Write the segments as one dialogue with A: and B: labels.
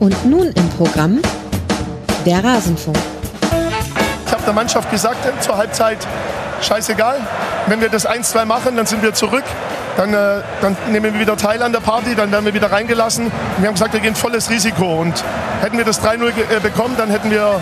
A: Und nun im Programm der Rasenfunk.
B: Ich habe der Mannschaft gesagt zur Halbzeit, scheißegal, wenn wir das 1-2 machen, dann sind wir zurück. Dann, äh, dann, nehmen wir wieder teil an der Party, dann werden wir wieder reingelassen. Und wir haben gesagt, wir gehen volles Risiko. Und hätten wir das 3-0 äh, bekommen, dann hätten wir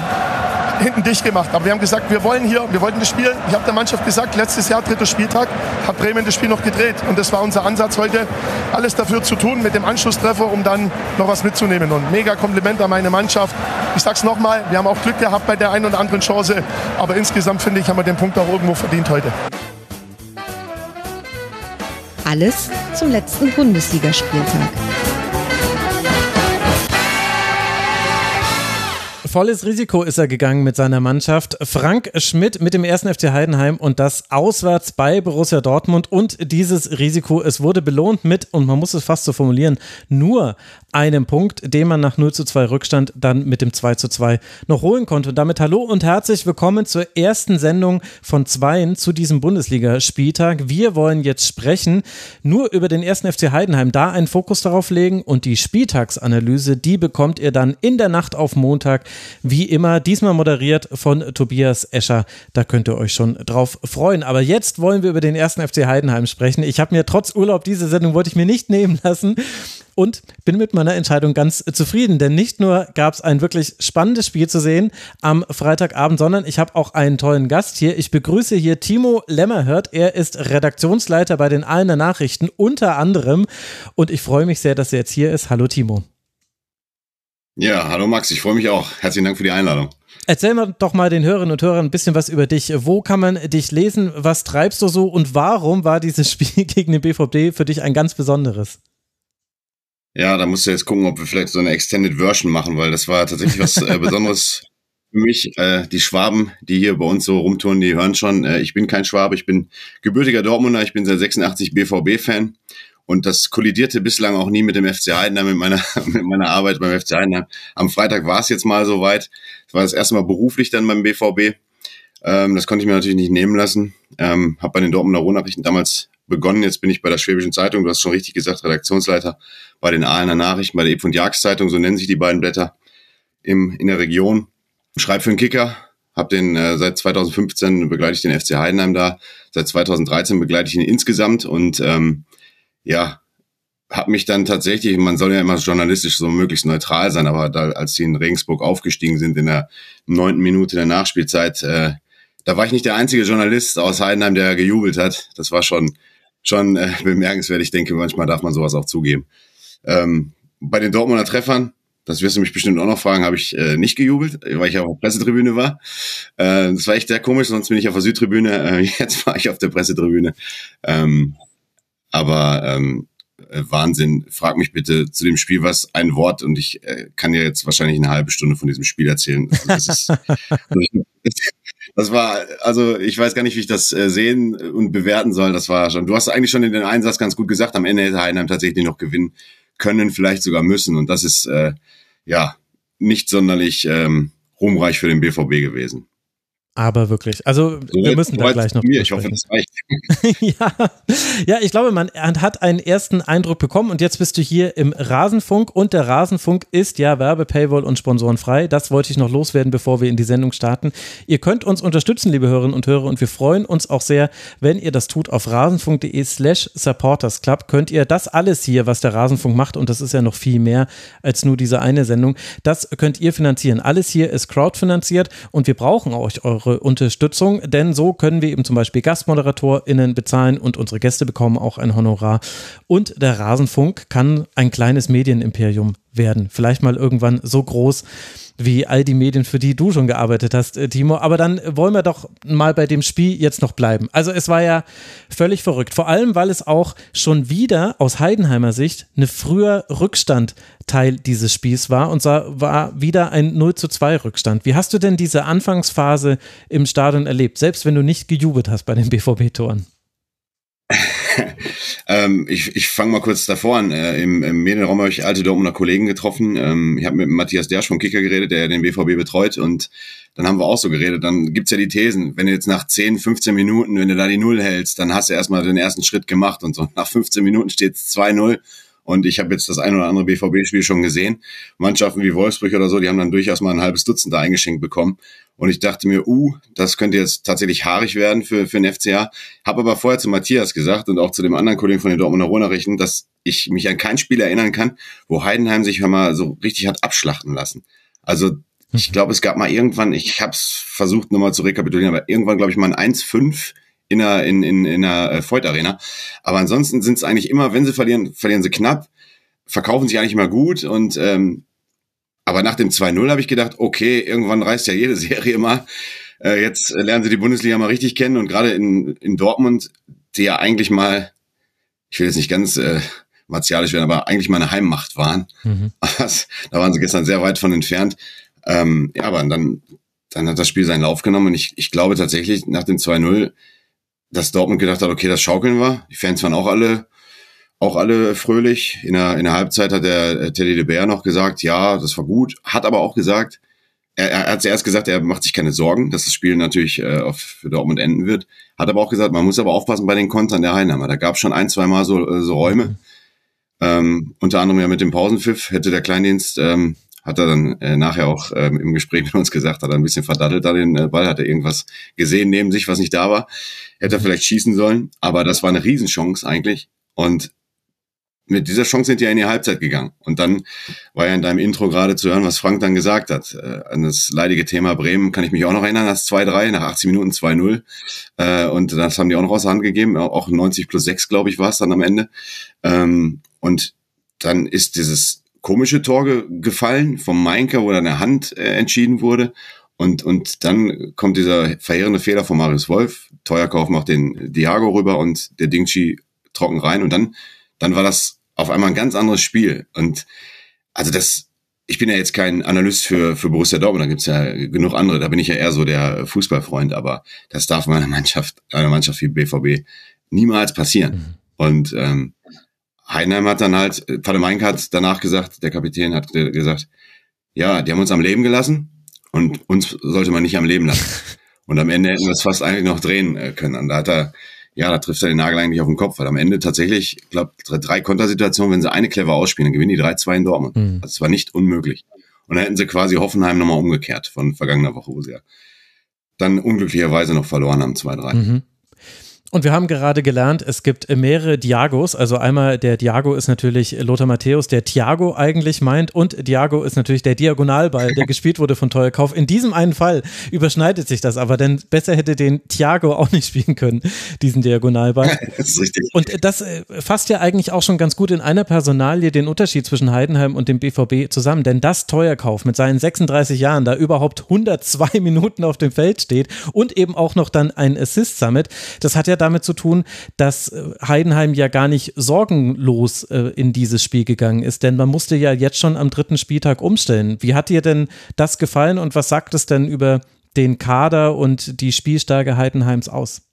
B: hinten dicht gemacht. Aber wir haben gesagt, wir wollen hier, wir wollten das Spiel. Ich habe der Mannschaft gesagt, letztes Jahr, dritter Spieltag, hat Bremen das Spiel noch gedreht. Und das war unser Ansatz heute, alles dafür zu tun mit dem Anschlusstreffer, um dann noch was mitzunehmen. Und mega Kompliment an meine Mannschaft. Ich sag's nochmal, wir haben auch Glück gehabt bei der einen oder anderen Chance. Aber insgesamt finde ich, haben wir den Punkt auch irgendwo verdient heute.
A: Alles zum letzten Bundesligaspieltag.
C: Volles Risiko ist er gegangen mit seiner Mannschaft. Frank Schmidt mit dem ersten FC Heidenheim und das auswärts bei Borussia Dortmund. Und dieses Risiko, es wurde belohnt mit, und man muss es fast so formulieren, nur einem Punkt, den man nach 0 zu 2 Rückstand dann mit dem 2 zu 2 noch holen konnte. Und damit hallo und herzlich willkommen zur ersten Sendung von zweien zu diesem Bundesligaspieltag. Wir wollen jetzt sprechen nur über den ersten FC Heidenheim, da einen Fokus darauf legen und die Spieltagsanalyse, die bekommt ihr dann in der Nacht auf Montag wie immer, diesmal moderiert von Tobias Escher. Da könnt ihr euch schon drauf freuen. Aber jetzt wollen wir über den ersten FC Heidenheim sprechen. Ich habe mir trotz Urlaub diese Sendung wollte ich mir nicht nehmen lassen und bin mit meiner Entscheidung ganz zufrieden, denn nicht nur gab es ein wirklich spannendes Spiel zu sehen am Freitagabend, sondern ich habe auch einen tollen Gast hier. Ich begrüße hier Timo Lämmerhirt. Er ist Redaktionsleiter bei den Ahlener Nachrichten unter anderem und ich freue mich sehr, dass er jetzt hier ist. Hallo Timo.
D: Ja, hallo Max, ich freue mich auch. Herzlichen Dank für die Einladung.
C: Erzähl mir doch mal den Hörerinnen und Hörern ein bisschen was über dich. Wo kann man dich lesen? Was treibst du so und warum war dieses Spiel gegen den BVB für dich ein ganz besonderes?
D: Ja, da musst du jetzt gucken, ob wir vielleicht so eine Extended Version machen, weil das war tatsächlich was äh, Besonderes für mich. Äh, die Schwaben, die hier bei uns so rumtouren, die hören schon, äh, ich bin kein Schwabe, ich bin gebürtiger Dortmunder, ich bin seit 86 BVB-Fan und das kollidierte bislang auch nie mit dem FC Heidenheim, mit meiner, mit meiner Arbeit beim FC Heidenheim. Am Freitag war es jetzt mal soweit. Es war das erste Mal beruflich dann beim BVB. Ähm, das konnte ich mir natürlich nicht nehmen lassen. Ähm, habe bei den Dortmunder Rohnachrichten damals begonnen. Jetzt bin ich bei der Schwäbischen Zeitung, du hast schon richtig gesagt, Redaktionsleiter bei den Aalener Nachrichten, bei der Eb- und Jagdzeitung, so nennen sich die beiden Blätter im, in der Region. Schreib für den Kicker, habe den äh, seit 2015 begleite ich den FC Heidenheim da, seit 2013 begleite ich ihn insgesamt und ähm, ja, habe mich dann tatsächlich, man soll ja immer journalistisch so möglichst neutral sein, aber da, als sie in Regensburg aufgestiegen sind in der neunten Minute der Nachspielzeit, äh, da war ich nicht der einzige Journalist aus Heidenheim, der gejubelt hat. Das war schon schon äh, bemerkenswert. Ich denke, manchmal darf man sowas auch zugeben. Ähm, bei den Dortmunder Treffern, das wirst du mich bestimmt auch noch fragen, habe ich äh, nicht gejubelt, weil ich auf der Pressetribüne war. Äh, das war echt sehr komisch, sonst bin ich auf der Südtribüne. Äh, jetzt war ich auf der Pressetribüne. Ähm, aber ähm, äh, Wahnsinn. Frag mich bitte zu dem Spiel was ein Wort und ich äh, kann dir jetzt wahrscheinlich eine halbe Stunde von diesem Spiel erzählen. Also das, ist, das war, also ich weiß gar nicht, wie ich das äh, sehen und bewerten soll. Das war schon. Du hast eigentlich schon in den Einsatz ganz gut gesagt. Am Ende hätte Heidenheim tatsächlich noch gewinnen können, vielleicht sogar müssen. Und das ist äh, ja nicht sonderlich ähm, ruhmreich für den BVB gewesen.
C: Aber wirklich. Also so wir müssen da gleich noch.
D: Mir. Ich hoffe, das reicht.
C: ja. ja, ich glaube, man hat einen ersten Eindruck bekommen und jetzt bist du hier im Rasenfunk und der Rasenfunk ist ja Werbe, Paywall und Sponsorenfrei. Das wollte ich noch loswerden, bevor wir in die Sendung starten. Ihr könnt uns unterstützen, liebe Hörerinnen und Hörer, und wir freuen uns auch sehr, wenn ihr das tut. Auf rasenfunk.de slash supportersclub könnt ihr das alles hier, was der Rasenfunk macht, und das ist ja noch viel mehr als nur diese eine Sendung, das könnt ihr finanzieren. Alles hier ist crowdfinanziert und wir brauchen euch eure Unterstützung, denn so können wir eben zum Beispiel GastmoderatorInnen bezahlen und unsere Gäste bekommen auch ein Honorar. Und der Rasenfunk kann ein kleines Medienimperium werden. Vielleicht mal irgendwann so groß, wie all die Medien, für die du schon gearbeitet hast, äh, Timo. Aber dann wollen wir doch mal bei dem Spiel jetzt noch bleiben. Also es war ja völlig verrückt. Vor allem, weil es auch schon wieder aus Heidenheimer Sicht eine früher Rückstand Teil dieses Spiels war und war wieder ein 0 zu 2 Rückstand. Wie hast du denn diese Anfangsphase im Stadion erlebt, selbst wenn du nicht gejubelt hast bei den BVB-Toren?
D: ähm, ich ich fange mal kurz davor an. Äh, im, Im Medienraum habe ich alte Dortmunder Kollegen getroffen. Ähm, ich habe mit Matthias Dersch vom Kicker geredet, der den BVB betreut. Und dann haben wir auch so geredet. Dann gibt's ja die Thesen. Wenn du jetzt nach 10, 15 Minuten, wenn du da die Null hältst, dann hast du erstmal den ersten Schritt gemacht. Und so nach 15 Minuten steht's 2-0. Und ich habe jetzt das ein oder andere BVB-Spiel schon gesehen. Mannschaften wie Wolfsburg oder so, die haben dann durchaus mal ein halbes Dutzend da eingeschenkt bekommen. Und ich dachte mir, uh, das könnte jetzt tatsächlich haarig werden für, für den FCA. Habe aber vorher zu Matthias gesagt und auch zu dem anderen Kollegen von den Dortmunder Rohnachrichten, dass ich mich an kein Spiel erinnern kann, wo Heidenheim sich mal so richtig hat abschlachten lassen. Also ich glaube, es gab mal irgendwann, ich habe es versucht nochmal zu rekapitulieren, aber irgendwann, glaube ich, mal ein 1-5 in der, in, in, in der äh, Voigt Arena. Aber ansonsten sind es eigentlich immer, wenn sie verlieren, verlieren sie knapp, verkaufen sich eigentlich immer gut und ähm, aber nach dem 2-0 habe ich gedacht, okay, irgendwann reißt ja jede Serie mal. Äh, jetzt lernen sie die Bundesliga mal richtig kennen und gerade in, in Dortmund, die ja eigentlich mal, ich will jetzt nicht ganz äh, martialisch werden, aber eigentlich mal eine Heimmacht waren. Mhm. da waren sie gestern sehr weit von entfernt. Ähm, ja, aber dann, dann hat das Spiel seinen Lauf genommen und ich, ich glaube tatsächlich nach dem 2-0, dass Dortmund gedacht hat, okay, das schaukeln wir. Die Fans waren auch alle, auch alle fröhlich. In der, in der Halbzeit hat der äh, Teddy de Beer noch gesagt, ja, das war gut. Hat aber auch gesagt, er, er hat zuerst gesagt, er macht sich keine Sorgen, dass das Spiel natürlich äh, auf, für Dortmund enden wird. Hat aber auch gesagt, man muss aber aufpassen bei den Kontern der Heinnheimer. Da gab es schon ein, zwei Mal so, äh, so Räume. Ähm, unter anderem ja mit dem Pausenpfiff hätte der Kleindienst ähm, hat er dann äh, nachher auch ähm, im Gespräch mit uns gesagt, hat er ein bisschen verdattelt da den äh, Ball, hat er irgendwas gesehen neben sich, was nicht da war. Hätte er vielleicht schießen sollen, aber das war eine Riesenchance eigentlich. Und mit dieser Chance sind die ja in die Halbzeit gegangen. Und dann war ja in deinem Intro gerade zu hören, was Frank dann gesagt hat. Äh, an das leidige Thema Bremen kann ich mich auch noch erinnern, das 2-3, nach 18 Minuten 2-0. Äh, und das haben die auch noch aus der Hand gegeben. Auch 90 plus 6, glaube ich, war es dann am Ende. Ähm, und dann ist dieses komische Tor ge gefallen vom Mainker, wo dann eine Hand äh, entschieden wurde. Und, und dann kommt dieser verheerende Fehler von Marius Wolf. Teuerkauf macht den Diago rüber und der Dingchi trocken rein. Und dann, dann war das auf einmal ein ganz anderes Spiel. Und also das, ich bin ja jetzt kein Analyst für, für Borussia Dortmund, da gibt's ja genug andere, da bin ich ja eher so der Fußballfreund, aber das darf meiner Mannschaft, einer Mannschaft wie BVB niemals passieren. Mhm. Und ähm, Heidenheim hat dann halt, Vater Meinke hat danach gesagt, der Kapitän hat gesagt, ja, die haben uns am Leben gelassen und uns sollte man nicht am Leben lassen. Und am Ende hätten wir es fast eigentlich noch drehen äh, können. Und da hat er, ja, da trifft er den Nagel eigentlich auf den Kopf, weil am Ende tatsächlich, ich glaube, drei Kontersituationen, wenn sie eine clever ausspielen, dann gewinnen die 3-2 in Dortmund. Mhm. Also es war nicht unmöglich. Und dann hätten sie quasi Hoffenheim nochmal umgekehrt von vergangener Woche, wo sie ja dann unglücklicherweise noch verloren haben, 2-3. Mhm.
C: Und wir haben gerade gelernt, es gibt mehrere Diagos. Also einmal der Diago ist natürlich Lothar Matthäus, der Thiago eigentlich meint. Und Diago ist natürlich der Diagonalball, der gespielt wurde von Teuerkauf. In diesem einen Fall überschneidet sich das aber, denn besser hätte den Thiago auch nicht spielen können, diesen Diagonalball. das ist richtig. Und das äh, fasst ja eigentlich auch schon ganz gut in einer Personalie den Unterschied zwischen Heidenheim und dem BVB zusammen. Denn das Teuerkauf mit seinen 36 Jahren, da überhaupt 102 Minuten auf dem Feld steht und eben auch noch dann ein Assist-Summit, das hat ja damit zu tun, dass äh, Heidenheim ja gar nicht sorgenlos äh, in dieses Spiel gegangen ist, denn man musste ja jetzt schon am dritten Spieltag umstellen. Wie hat dir denn das gefallen und was sagt es denn über den Kader und die Spielstärke Heidenheims aus?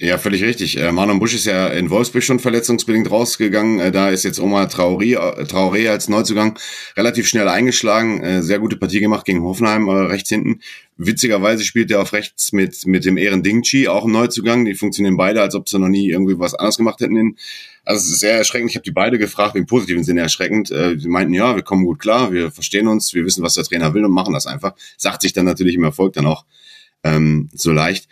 D: Ja, völlig richtig. Äh, Marlon Busch ist ja in Wolfsburg schon verletzungsbedingt rausgegangen. Äh, da ist jetzt Omar Traoré, äh, Traoré als Neuzugang relativ schnell eingeschlagen. Äh, sehr gute Partie gemacht gegen Hoffenheim äh, rechts hinten. Witzigerweise spielt er auf rechts mit, mit dem Ehren Dingchi, auch ein Neuzugang. Die funktionieren beide, als ob sie noch nie irgendwie was anderes gemacht hätten. Also es ist sehr erschreckend. Ich habe die beide gefragt, im positiven Sinne erschreckend. Äh, die meinten, ja, wir kommen gut klar, wir verstehen uns, wir wissen, was der Trainer will und machen das einfach. Sagt sich dann natürlich im Erfolg dann auch ähm, so leicht.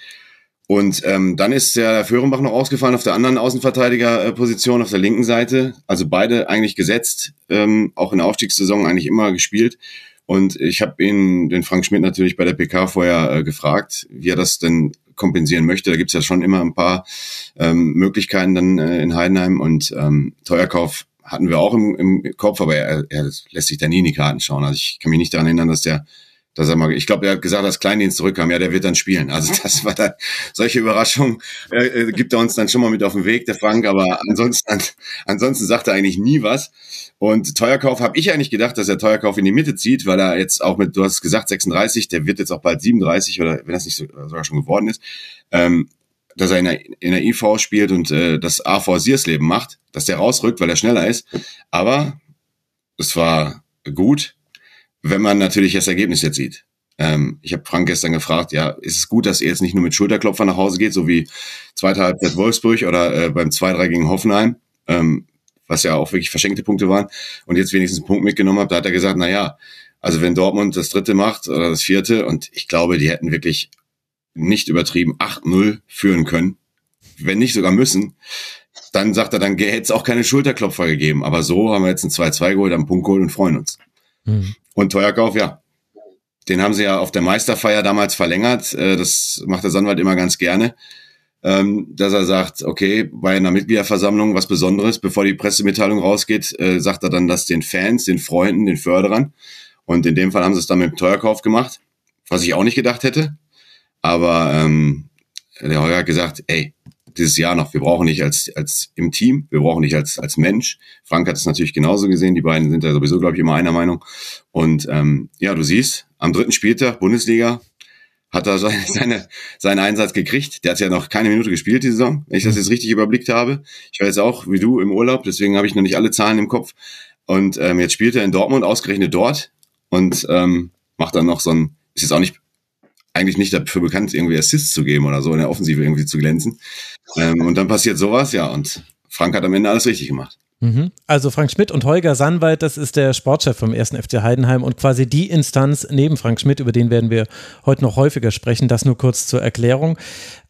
D: Und ähm, dann ist der Föhrenbach noch ausgefallen auf der anderen Außenverteidigerposition auf der linken Seite. Also beide eigentlich gesetzt, ähm, auch in der Aufstiegssaison eigentlich immer gespielt. Und ich habe ihn, den Frank Schmidt natürlich bei der PK vorher äh, gefragt, wie er das denn kompensieren möchte. Da gibt's ja schon immer ein paar ähm, Möglichkeiten dann äh, in Heidenheim. Und ähm, Teuerkauf hatten wir auch im, im Kopf, aber er, er lässt sich da nie in die Karten schauen. Also ich kann mich nicht daran erinnern, dass der dass er mal, ich glaube, er hat gesagt, dass Kleindienst zurückkam, ja, der wird dann spielen. Also das war dann, solche Überraschungen äh, äh, gibt er uns dann schon mal mit auf den Weg, der Frank, aber ansonsten, an, ansonsten sagt er eigentlich nie was. Und Teuerkauf habe ich eigentlich gedacht, dass er Teuerkauf in die Mitte zieht, weil er jetzt auch mit, du hast gesagt 36, der wird jetzt auch bald 37 oder wenn das nicht so, sogar schon geworden ist, ähm, dass er in der, in der IV spielt und äh, das AV Siersleben macht, dass der rausrückt, weil er schneller ist. Aber es war gut, wenn man natürlich das Ergebnis jetzt sieht. Ähm, ich habe Frank gestern gefragt, ja, ist es gut, dass er jetzt nicht nur mit Schulterklopfer nach Hause geht, so wie zweite Halbzeit Wolfsburg oder äh, beim 2-3 gegen Hoffenheim? ähm, was ja auch wirklich verschenkte Punkte waren, und jetzt wenigstens einen Punkt mitgenommen habe, da hat er gesagt, na ja, also wenn Dortmund das dritte macht oder das vierte, und ich glaube, die hätten wirklich nicht übertrieben 8-0 führen können, wenn nicht sogar müssen, dann sagt er, dann hätte es auch keine Schulterklopfer gegeben. Aber so haben wir jetzt ein 2-2 geholt, einen Punkt geholt und freuen uns. Mhm. Und Teuerkauf, ja. Den haben sie ja auf der Meisterfeier damals verlängert. Äh, das macht der Sandwald immer ganz gerne. Ähm, dass er sagt, okay, bei einer Mitgliederversammlung was Besonderes, bevor die Pressemitteilung rausgeht, äh, sagt er dann das den Fans, den Freunden, den Förderern. Und in dem Fall haben sie es dann mit dem Teuerkauf gemacht, was ich auch nicht gedacht hätte. Aber ähm, der Holger hat gesagt, ey, dieses Jahr noch, wir brauchen nicht als, als im Team, wir brauchen nicht als, als Mensch. Frank hat es natürlich genauso gesehen, die beiden sind ja sowieso, glaube ich, immer einer Meinung. Und ähm, ja, du siehst, am dritten Spieltag Bundesliga hat er seine, seine, seinen Einsatz gekriegt. Der hat ja noch keine Minute gespielt, die Saison, wenn ich das jetzt richtig überblickt habe. Ich war jetzt auch, wie du, im Urlaub, deswegen habe ich noch nicht alle Zahlen im Kopf. Und ähm, jetzt spielt er in Dortmund, ausgerechnet dort, und ähm, macht dann noch so ein, ist jetzt auch nicht eigentlich nicht dafür bekannt, irgendwie Assists zu geben oder so in der Offensive irgendwie zu glänzen. Ähm, und dann passiert sowas, ja, und Frank hat am Ende alles richtig gemacht.
C: Mhm. Also Frank Schmidt und Holger Sandwald, das ist der Sportchef vom ersten FC Heidenheim und quasi die Instanz neben Frank Schmidt, über den werden wir heute noch häufiger sprechen. Das nur kurz zur Erklärung.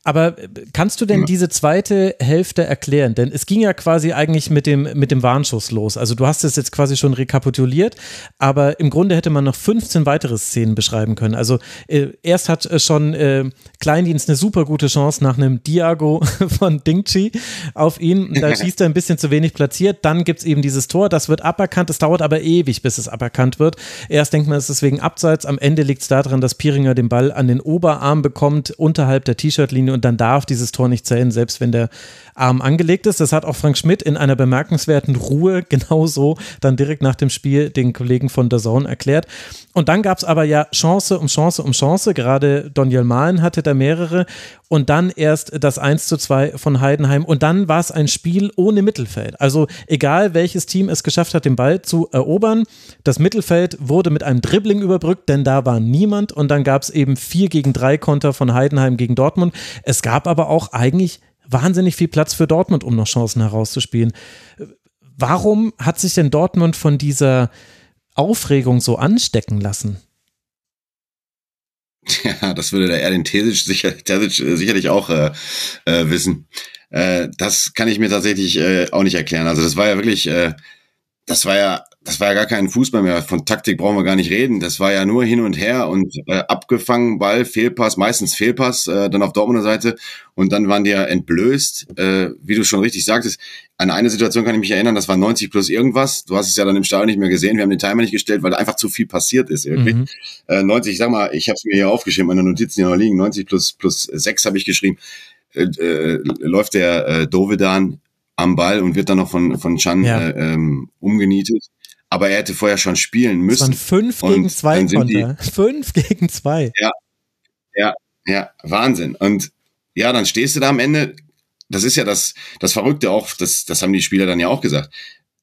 C: Aber äh, kannst du denn diese zweite Hälfte erklären? Denn es ging ja quasi eigentlich mit dem, mit dem Warnschuss los. Also du hast es jetzt quasi schon rekapituliert, aber im Grunde hätte man noch 15 weitere Szenen beschreiben können. Also äh, erst hat äh, schon äh, Kleindienst eine super gute Chance nach einem Diago von Dingchi auf ihn. Da schießt er ein bisschen zu wenig platziert. Dann gibt es eben dieses Tor, das wird aberkannt. Es dauert aber ewig, bis es aberkannt wird. Erst denkt man, es ist wegen Abseits. Am Ende liegt es daran, dass Piringer den Ball an den Oberarm bekommt, unterhalb der T-Shirt-Linie und dann darf dieses Tor nicht zählen, selbst wenn der Arm angelegt ist. Das hat auch Frank Schmidt in einer bemerkenswerten Ruhe genauso dann direkt nach dem Spiel den Kollegen von der Zone erklärt. Und dann gab es aber ja Chance um Chance um Chance. Gerade Daniel Mahlen hatte da mehrere. Und dann erst das 1 zu 2 von Heidenheim. Und dann war es ein Spiel ohne Mittelfeld. Also egal welches Team es geschafft hat, den Ball zu erobern, das Mittelfeld wurde mit einem Dribbling überbrückt, denn da war niemand. Und dann gab es eben 4 gegen 3 Konter von Heidenheim gegen Dortmund. Es gab aber auch eigentlich wahnsinnig viel Platz für Dortmund, um noch Chancen herauszuspielen. Warum hat sich denn Dortmund von dieser Aufregung so anstecken lassen?
D: Ja, das würde der Erwin Tesic, sicher, äh, sicherlich auch äh, äh, wissen. Äh, das kann ich mir tatsächlich äh, auch nicht erklären. Also das war ja wirklich, äh, das war ja das war ja gar kein Fußball mehr. Von Taktik brauchen wir gar nicht reden. Das war ja nur hin und her und äh, abgefangen, Ball, Fehlpass, meistens Fehlpass, äh, dann auf Dortmunder Seite und dann waren die ja entblößt, äh, wie du schon richtig sagtest. An eine Situation kann ich mich erinnern, das war 90 plus irgendwas. Du hast es ja dann im Stadion nicht mehr gesehen. Wir haben den Timer nicht gestellt, weil da einfach zu viel passiert ist irgendwie. Mhm. Äh, 90, ich sag mal, ich habe es mir hier aufgeschrieben, meine Notizen hier noch liegen. 90 plus plus 6 habe ich geschrieben. Äh, äh, läuft der äh, Dovedan am Ball und wird dann noch von, von Chan ja. äh, ähm, umgenietet aber er hätte vorher schon spielen müssen. Es waren
C: fünf gegen zwei Konter. Fünf gegen zwei.
D: Ja, ja, ja, Wahnsinn. Und ja, dann stehst du da am Ende. Das ist ja das, das Verrückte auch, das, das haben die Spieler dann ja auch gesagt.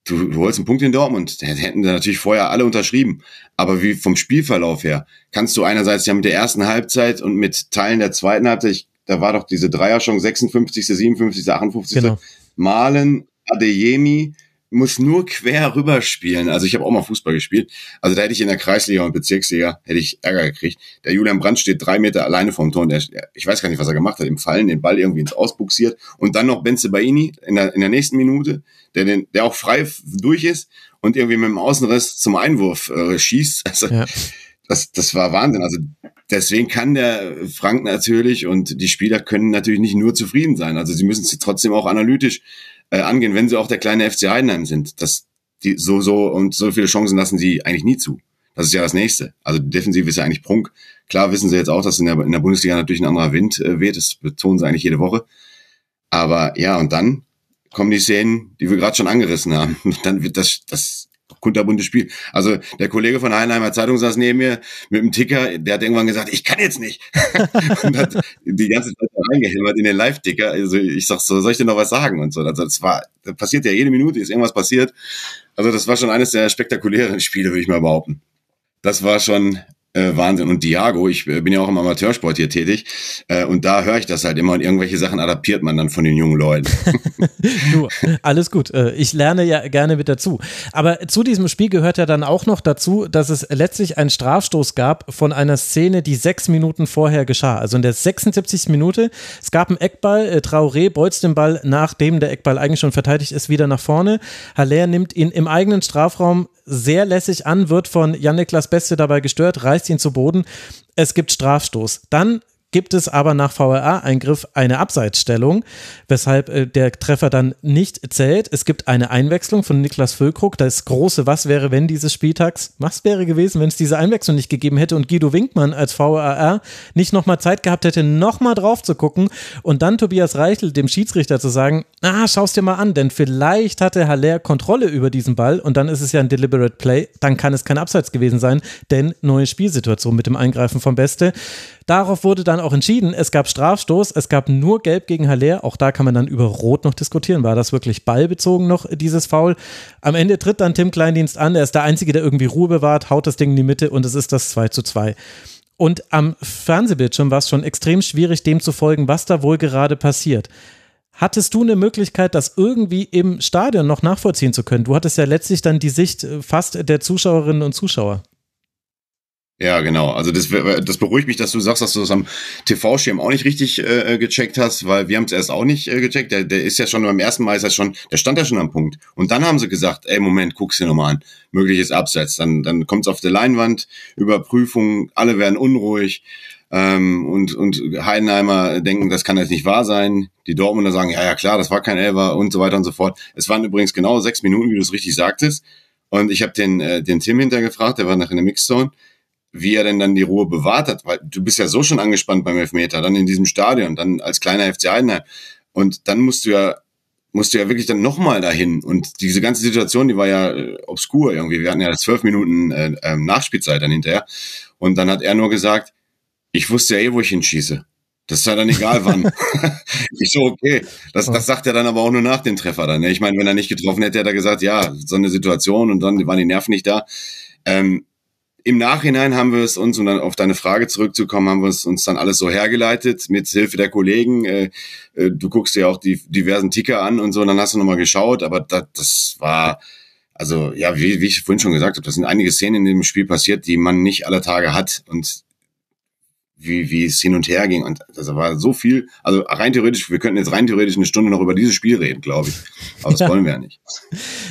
D: Du, du holst einen Punkt in Dortmund. Da hätten natürlich vorher alle unterschrieben. Aber wie vom Spielverlauf her kannst du einerseits ja mit der ersten Halbzeit und mit Teilen der zweiten Halbzeit, ich, da war doch diese Dreierchance 56., 57., 58. Genau. Malen, Adeyemi, muss nur quer rüberspielen. Also ich habe auch mal Fußball gespielt. Also da hätte ich in der Kreisliga und Bezirksliga hätte ich Ärger gekriegt. Der Julian Brandt steht drei Meter alleine vom Tor. Und der, ich weiß gar nicht, was er gemacht hat. Im Fallen den Ball irgendwie ins Ausbuxiert. Und dann noch Benze Baini in der, in der nächsten Minute, der, den, der auch frei durch ist und irgendwie mit dem Außenriss zum Einwurf äh, schießt. Also ja. Das, das war Wahnsinn. Also deswegen kann der Frank natürlich und die Spieler können natürlich nicht nur zufrieden sein. Also sie müssen sie trotzdem auch analytisch äh, angehen, wenn sie auch der kleine FC Heidenheim sind. Das, die, so, so und so viele Chancen lassen sie eigentlich nie zu. Das ist ja das nächste. Also die Defensive ist ja eigentlich Prunk. Klar wissen sie jetzt auch, dass in der, in der Bundesliga natürlich ein anderer Wind äh, weht. Das betonen sie eigentlich jede Woche. Aber ja, und dann kommen die Szenen, die wir gerade schon angerissen haben. Dann wird das, das kunterbuntes Spiel. Also der Kollege von Heinheimer Zeitung saß neben mir mit dem Ticker, der hat irgendwann gesagt, ich kann jetzt nicht. und hat die ganze Zeit reingehämmert in den Live-Ticker. Also ich sag so, soll ich dir noch was sagen? Und so. Also das war, das passiert ja jede Minute, ist irgendwas passiert. Also das war schon eines der spektakulären Spiele, würde ich mal behaupten. Das war schon äh, Wahnsinn. Und Diago, ich äh, bin ja auch im Amateursport hier tätig äh, und da höre ich das halt immer und irgendwelche Sachen adaptiert man dann von den jungen Leuten.
C: du, alles gut. Äh, ich lerne ja gerne mit dazu. Aber zu diesem Spiel gehört ja dann auch noch dazu, dass es letztlich einen Strafstoß gab von einer Szene, die sechs Minuten vorher geschah. Also in der 76. Minute, es gab einen Eckball, äh, Traoré bolzt den Ball, nachdem der Eckball eigentlich schon verteidigt ist, wieder nach vorne. Haller nimmt ihn im eigenen Strafraum sehr lässig an, wird von Jan-Niklas Beste dabei gestört, reißt ihn zu Boden. Es gibt Strafstoß. Dann gibt es aber nach VRA-Eingriff eine Abseitsstellung, weshalb äh, der Treffer dann nicht zählt. Es gibt eine Einwechslung von Niklas Füllkrug. Das große Was wäre, wenn dieses Spieltags, was wäre gewesen, wenn es diese Einwechslung nicht gegeben hätte und Guido Winkmann als VAR nicht nochmal Zeit gehabt hätte, nochmal drauf zu gucken und dann Tobias Reichel, dem Schiedsrichter, zu sagen, ah, schau's dir mal an, denn vielleicht hatte Haller Kontrolle über diesen Ball und dann ist es ja ein deliberate Play, dann kann es kein Abseits gewesen sein, denn neue Spielsituation mit dem Eingreifen vom Beste. Darauf wurde dann auch entschieden, es gab Strafstoß, es gab nur Gelb gegen Haller, auch da kann man dann über Rot noch diskutieren, war das wirklich ballbezogen noch, dieses Foul. Am Ende tritt dann Tim Kleindienst an, er ist der Einzige, der irgendwie Ruhe bewahrt, haut das Ding in die Mitte und es ist das 2 zu 2. Und am Fernsehbildschirm war es schon extrem schwierig, dem zu folgen, was da wohl gerade passiert. Hattest du eine Möglichkeit, das irgendwie im Stadion noch nachvollziehen zu können? Du hattest ja letztlich dann die Sicht äh, fast der Zuschauerinnen und Zuschauer.
D: Ja, genau. Also das, das beruhigt mich, dass du sagst, dass du das am TV-Schirm auch nicht richtig äh, gecheckt hast, weil wir haben es erst auch nicht äh, gecheckt. Der, der ist ja schon beim ersten Mal ist er schon, der stand ja schon am Punkt. Und dann haben sie gesagt, ey, Moment, guck's dir nochmal an. Mögliches Abseits. Dann, dann kommt's auf der Leinwand, Überprüfung, alle werden unruhig. Ähm, und, und Heidenheimer denken, das kann jetzt nicht wahr sein. Die Dortmunder sagen, ja, ja, klar, das war kein Elfer und so weiter und so fort. Es waren übrigens genau sechs Minuten, wie du es richtig sagtest. Und ich habe den, äh, den Tim hintergefragt, der war nach in der Mixzone wie er denn dann die Ruhe bewahrt hat, weil du bist ja so schon angespannt beim Elfmeter, dann in diesem Stadion, dann als kleiner FC Heidenheim und dann musst du ja musst du ja wirklich dann nochmal dahin und diese ganze Situation, die war ja äh, obskur irgendwie. Wir hatten ja zwölf Minuten äh, äh, Nachspielzeit dann hinterher und dann hat er nur gesagt, ich wusste ja eh, wo ich hinschieße. Das ist ja dann egal wann. ich so, okay. Das, das sagt er dann aber auch nur nach dem Treffer dann. Ne? Ich meine, wenn er nicht getroffen hätte, hätte er gesagt, ja, so eine Situation und dann waren die Nerven nicht da. Ähm, im Nachhinein haben wir es uns, um dann auf deine Frage zurückzukommen, haben wir es uns dann alles so hergeleitet mit Hilfe der Kollegen. Äh, äh, du guckst dir auch die diversen Ticker an und so, und dann hast du nochmal geschaut, aber das, das war, also ja, wie, wie ich vorhin schon gesagt habe, das sind einige Szenen in dem Spiel passiert, die man nicht alle Tage hat. Und wie, wie es hin und her ging. Und das war so viel. Also rein theoretisch, wir könnten jetzt rein theoretisch eine Stunde noch über dieses Spiel reden, glaube ich. Aber das ja. wollen wir ja nicht.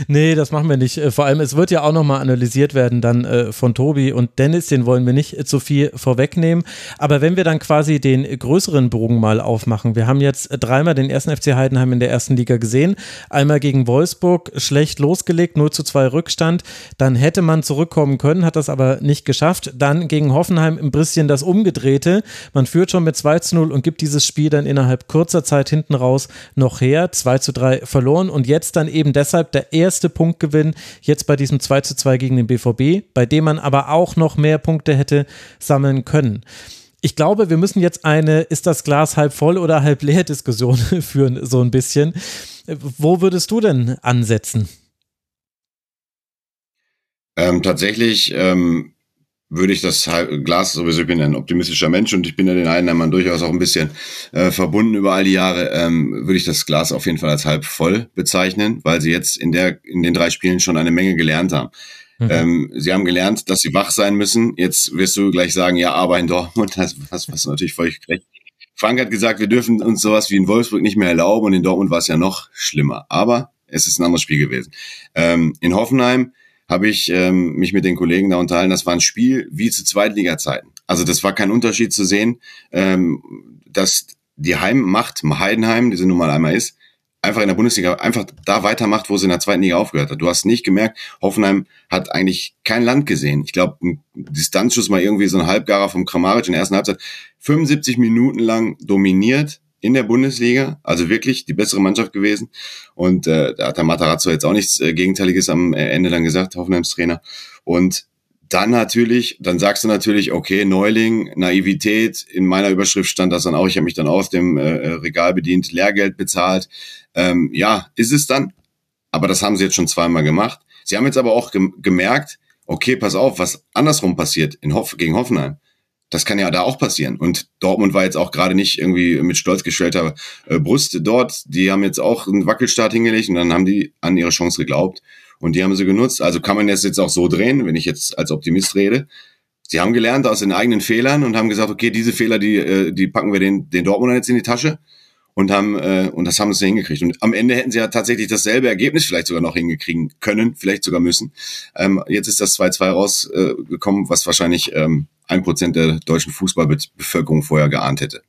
C: Nee, das machen wir nicht. Äh, vor allem, es wird ja auch nochmal analysiert werden dann äh, von Tobi und Dennis, den wollen wir nicht zu viel vorwegnehmen. Aber wenn wir dann quasi den größeren Bogen mal aufmachen, wir haben jetzt dreimal den ersten FC Heidenheim in der ersten Liga gesehen. Einmal gegen Wolfsburg schlecht losgelegt, 0 zu 2 Rückstand. Dann hätte man zurückkommen können, hat das aber nicht geschafft. Dann gegen Hoffenheim ein bisschen das umgedreht Elfmeterschnitte. Man führt schon mit 2 zu 0 und gibt dieses Spiel dann innerhalb kurzer Zeit hinten raus noch her. 2 zu 3 verloren und jetzt dann eben deshalb der erste Punktgewinn jetzt bei diesem 2 zu 2 gegen den BVB, bei dem man aber auch noch mehr Punkte hätte sammeln können ich glaube, wir müssen jetzt eine, ist das Glas halb voll oder halb leer Diskussion führen, so ein bisschen. Wo würdest du denn ansetzen?
D: Ähm, tatsächlich ähm, würde ich das Glas sowieso, ich bin ein optimistischer Mensch und ich bin ja den Einheimern durchaus auch ein bisschen äh, verbunden über all die Jahre, ähm, würde ich das Glas auf jeden Fall als halb voll bezeichnen, weil sie jetzt in der in den drei Spielen schon eine Menge gelernt haben. Mhm. Ähm, sie haben gelernt, dass sie wach sein müssen. Jetzt wirst du gleich sagen, ja, aber in Dortmund, das, was, was natürlich völlig recht. Frank hat gesagt, wir dürfen uns sowas wie in Wolfsburg nicht mehr erlauben und in Dortmund war es ja noch schlimmer. Aber es ist ein anderes Spiel gewesen. Ähm, in Hoffenheim habe ich ähm, mich mit den Kollegen da unterhalten. Das war ein Spiel wie zu Zweitliga-Zeiten. Also das war kein Unterschied zu sehen, ähm, dass die Heimmacht Heidenheim, die sie nun mal einmal ist, einfach in der Bundesliga einfach da weitermacht, wo sie in der zweiten Liga aufgehört hat. Du hast nicht gemerkt, Hoffenheim hat eigentlich kein Land gesehen. Ich glaube, ein Distanzschuss mal irgendwie so ein Halbgarer vom Kramaric in der ersten Halbzeit 75 Minuten lang dominiert, in der Bundesliga, also wirklich die bessere Mannschaft gewesen. Und äh, da hat der Matarazzo jetzt auch nichts äh, Gegenteiliges am äh, Ende dann gesagt, Hoffenheims Trainer. Und dann natürlich, dann sagst du natürlich, okay, Neuling, Naivität, in meiner Überschrift stand das dann auch, ich habe mich dann aus dem äh, äh, Regal bedient, Lehrgeld bezahlt. Ähm, ja, ist es dann, aber das haben sie jetzt schon zweimal gemacht. Sie haben jetzt aber auch gem gemerkt, okay, pass auf, was andersrum passiert in Hoff gegen Hoffenheim. Das kann ja da auch passieren. Und Dortmund war jetzt auch gerade nicht irgendwie mit stolz gestellter äh, Brust dort. Die haben jetzt auch einen Wackelstart hingelegt und dann haben die an ihre Chance geglaubt und die haben sie genutzt. Also kann man das jetzt auch so drehen, wenn ich jetzt als Optimist rede. Sie haben gelernt aus den eigenen Fehlern und haben gesagt, okay, diese Fehler, die, äh, die packen wir den, den Dortmundern jetzt in die Tasche und haben äh, und das haben sie hingekriegt. Und am Ende hätten sie ja tatsächlich dasselbe Ergebnis vielleicht sogar noch hingekriegen können, vielleicht sogar müssen. Ähm, jetzt ist das 2-2 rausgekommen, was wahrscheinlich ähm, ein Prozent der deutschen Fußballbevölkerung vorher geahnt hätte.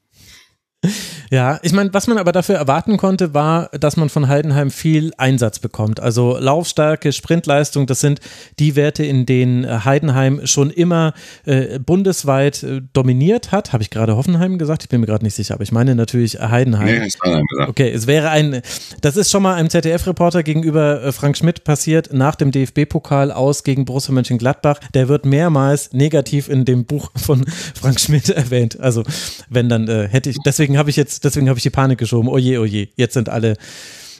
C: Ja, ich meine, was man aber dafür erwarten konnte, war, dass man von Heidenheim viel Einsatz bekommt. Also Laufstärke, Sprintleistung, das sind die Werte, in denen äh, Heidenheim schon immer äh, bundesweit äh, dominiert hat. Habe ich gerade Hoffenheim gesagt? Ich bin mir gerade nicht sicher, aber ich meine natürlich Heidenheim. Nee, ich Heidenheim gesagt. Okay, es wäre ein, das ist schon mal einem ZDF-Reporter gegenüber äh, Frank Schmidt passiert, nach dem DFB-Pokal aus gegen Borussia Mönchengladbach. Der wird mehrmals negativ in dem Buch von Frank Schmidt erwähnt. Also, wenn dann äh, hätte ich, deswegen habe ich jetzt deswegen habe ich die Panik geschoben. Oje, oje, jetzt sind alle,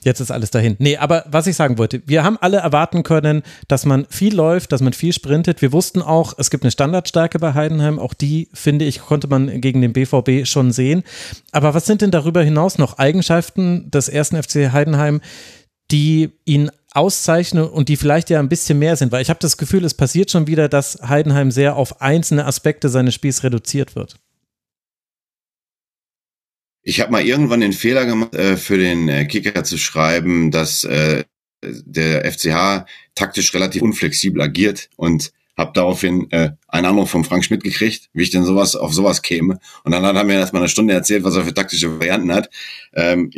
C: jetzt ist alles dahin. Nee, aber was ich sagen wollte, wir haben alle erwarten können, dass man viel läuft, dass man viel sprintet. Wir wussten auch, es gibt eine Standardstärke bei Heidenheim. Auch die, finde ich, konnte man gegen den BVB schon sehen. Aber was sind denn darüber hinaus noch Eigenschaften des ersten FC Heidenheim, die ihn auszeichnen und die vielleicht ja ein bisschen mehr sind? Weil ich habe das Gefühl, es passiert schon wieder, dass Heidenheim sehr auf einzelne Aspekte seines Spiels reduziert wird.
D: Ich habe mal irgendwann den Fehler gemacht, äh, für den äh, Kicker zu schreiben, dass äh, der FCH taktisch relativ unflexibel agiert und habe daraufhin äh, einen Anruf von Frank Schmidt gekriegt, wie ich denn sowas auf sowas käme. Und dann hat er mir erstmal eine Stunde erzählt, was er für taktische Varianten hat. Ähm,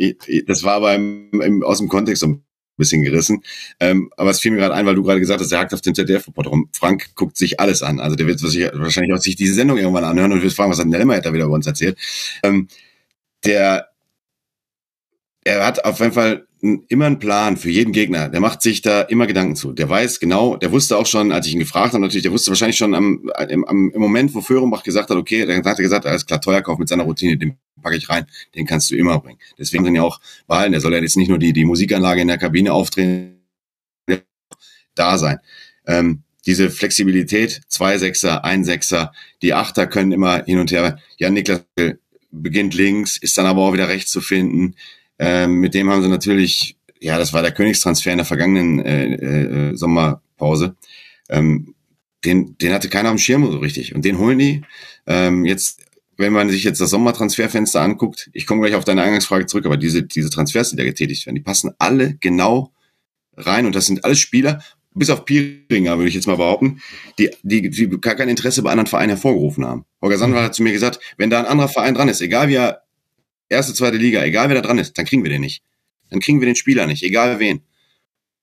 D: das war aber im, im, aus dem Kontext so ein bisschen gerissen. Ähm, aber es fiel mir gerade ein, weil du gerade gesagt hast, er hakt auf den ZDF-Reporter rum. Frank guckt sich alles an. Also der wird wahrscheinlich auch sich diese Sendung irgendwann anhören und wird fragen, was hat der Lemmer da wieder über uns erzählt. Ähm, der, er hat auf jeden Fall immer einen Plan für jeden Gegner. Der macht sich da immer Gedanken zu. Der weiß genau, der wusste auch schon, als ich ihn gefragt habe, natürlich, der wusste wahrscheinlich schon am, im, am, im Moment, wo Föhrenbach gesagt hat, okay, dann hat er gesagt, alles klar, Teuerkauf mit seiner Routine, den packe ich rein, den kannst du immer bringen. Deswegen sind ja auch behalten. Der soll ja jetzt nicht nur die, die Musikanlage in der Kabine aufdrehen, da sein. Ähm, diese Flexibilität, zwei Sechser, ein Sechser, die Achter können immer hin und her. Ja, Niklas beginnt links, ist dann aber auch wieder rechts zu finden. Ähm, mit dem haben sie natürlich, ja, das war der Königstransfer in der vergangenen äh, äh, Sommerpause. Ähm, den, den hatte keiner am Schirm so richtig. Und den holen die. Ähm, jetzt, wenn man sich jetzt das Sommertransferfenster anguckt, ich komme gleich auf deine Eingangsfrage zurück, aber diese, diese Transfers, die da getätigt werden, die passen alle genau rein. Und das sind alles Spieler, bis auf Piringer, würde ich jetzt mal behaupten, die, die, die gar kein Interesse bei anderen Vereinen hervorgerufen haben. Holger Sandwald hat zu mir gesagt, wenn da ein anderer Verein dran ist, egal wie er, erste, zweite Liga, egal wer da dran ist, dann kriegen wir den nicht. Dann kriegen wir den Spieler nicht, egal wen.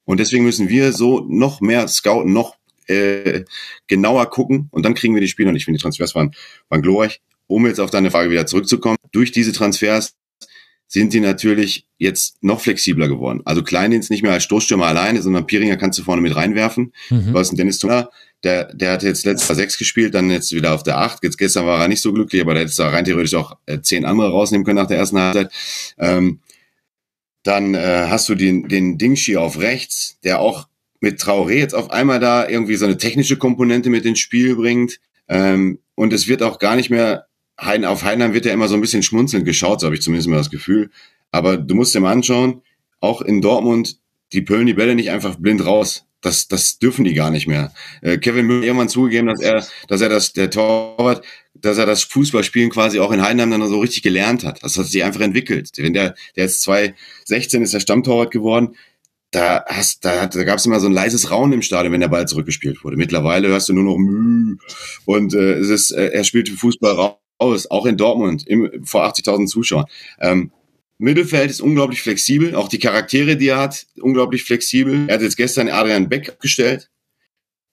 D: Und deswegen müssen wir so noch mehr scouten, noch äh, genauer gucken und dann kriegen wir die Spieler. Ich finde, die Transfers waren, waren glorreich. Um jetzt auf deine Frage wieder zurückzukommen, durch diese Transfers sind die natürlich jetzt noch flexibler geworden. Also Kleindienst nicht mehr als Stoßstürmer alleine, sondern Piringer kannst du vorne mit reinwerfen. Mhm. Du hast einen Dennis Tuner, der, der hat jetzt letztes Mal sechs gespielt, dann jetzt wieder auf der acht. Jetzt gestern war er nicht so glücklich, aber der hätte da rein theoretisch auch äh, zehn andere rausnehmen können nach der ersten Halbzeit. Ähm, dann äh, hast du den, den Dingshi auf rechts, der auch mit Traoré jetzt auf einmal da irgendwie so eine technische Komponente mit ins Spiel bringt. Ähm, und es wird auch gar nicht mehr Heiden, auf Heidenheim wird ja immer so ein bisschen schmunzelnd geschaut, so habe ich zumindest mal das Gefühl. Aber du musst dir mal anschauen, auch in Dortmund, die pöllen die Bälle nicht einfach blind raus. Das, das dürfen die gar nicht mehr. Äh, Kevin Müller irgendwann zugegeben, dass er, dass er das, der Torwart, dass er das Fußballspielen quasi auch in Heidenheim dann so richtig gelernt hat. Das hat sich einfach entwickelt. Wenn der, der ist 2016 ist der Stammtorwart geworden, da hast, da, da gab es immer so ein leises Raunen im Stadion, wenn der Ball zurückgespielt wurde. Mittlerweile hörst du nur noch Müh und äh, es ist, äh, er spielt Fußball raus aus, auch in Dortmund im, vor 80.000 Zuschauern. Ähm, Mittelfeld ist unglaublich flexibel, auch die Charaktere, die er hat, unglaublich flexibel. Er hat jetzt gestern Adrian Beck abgestellt,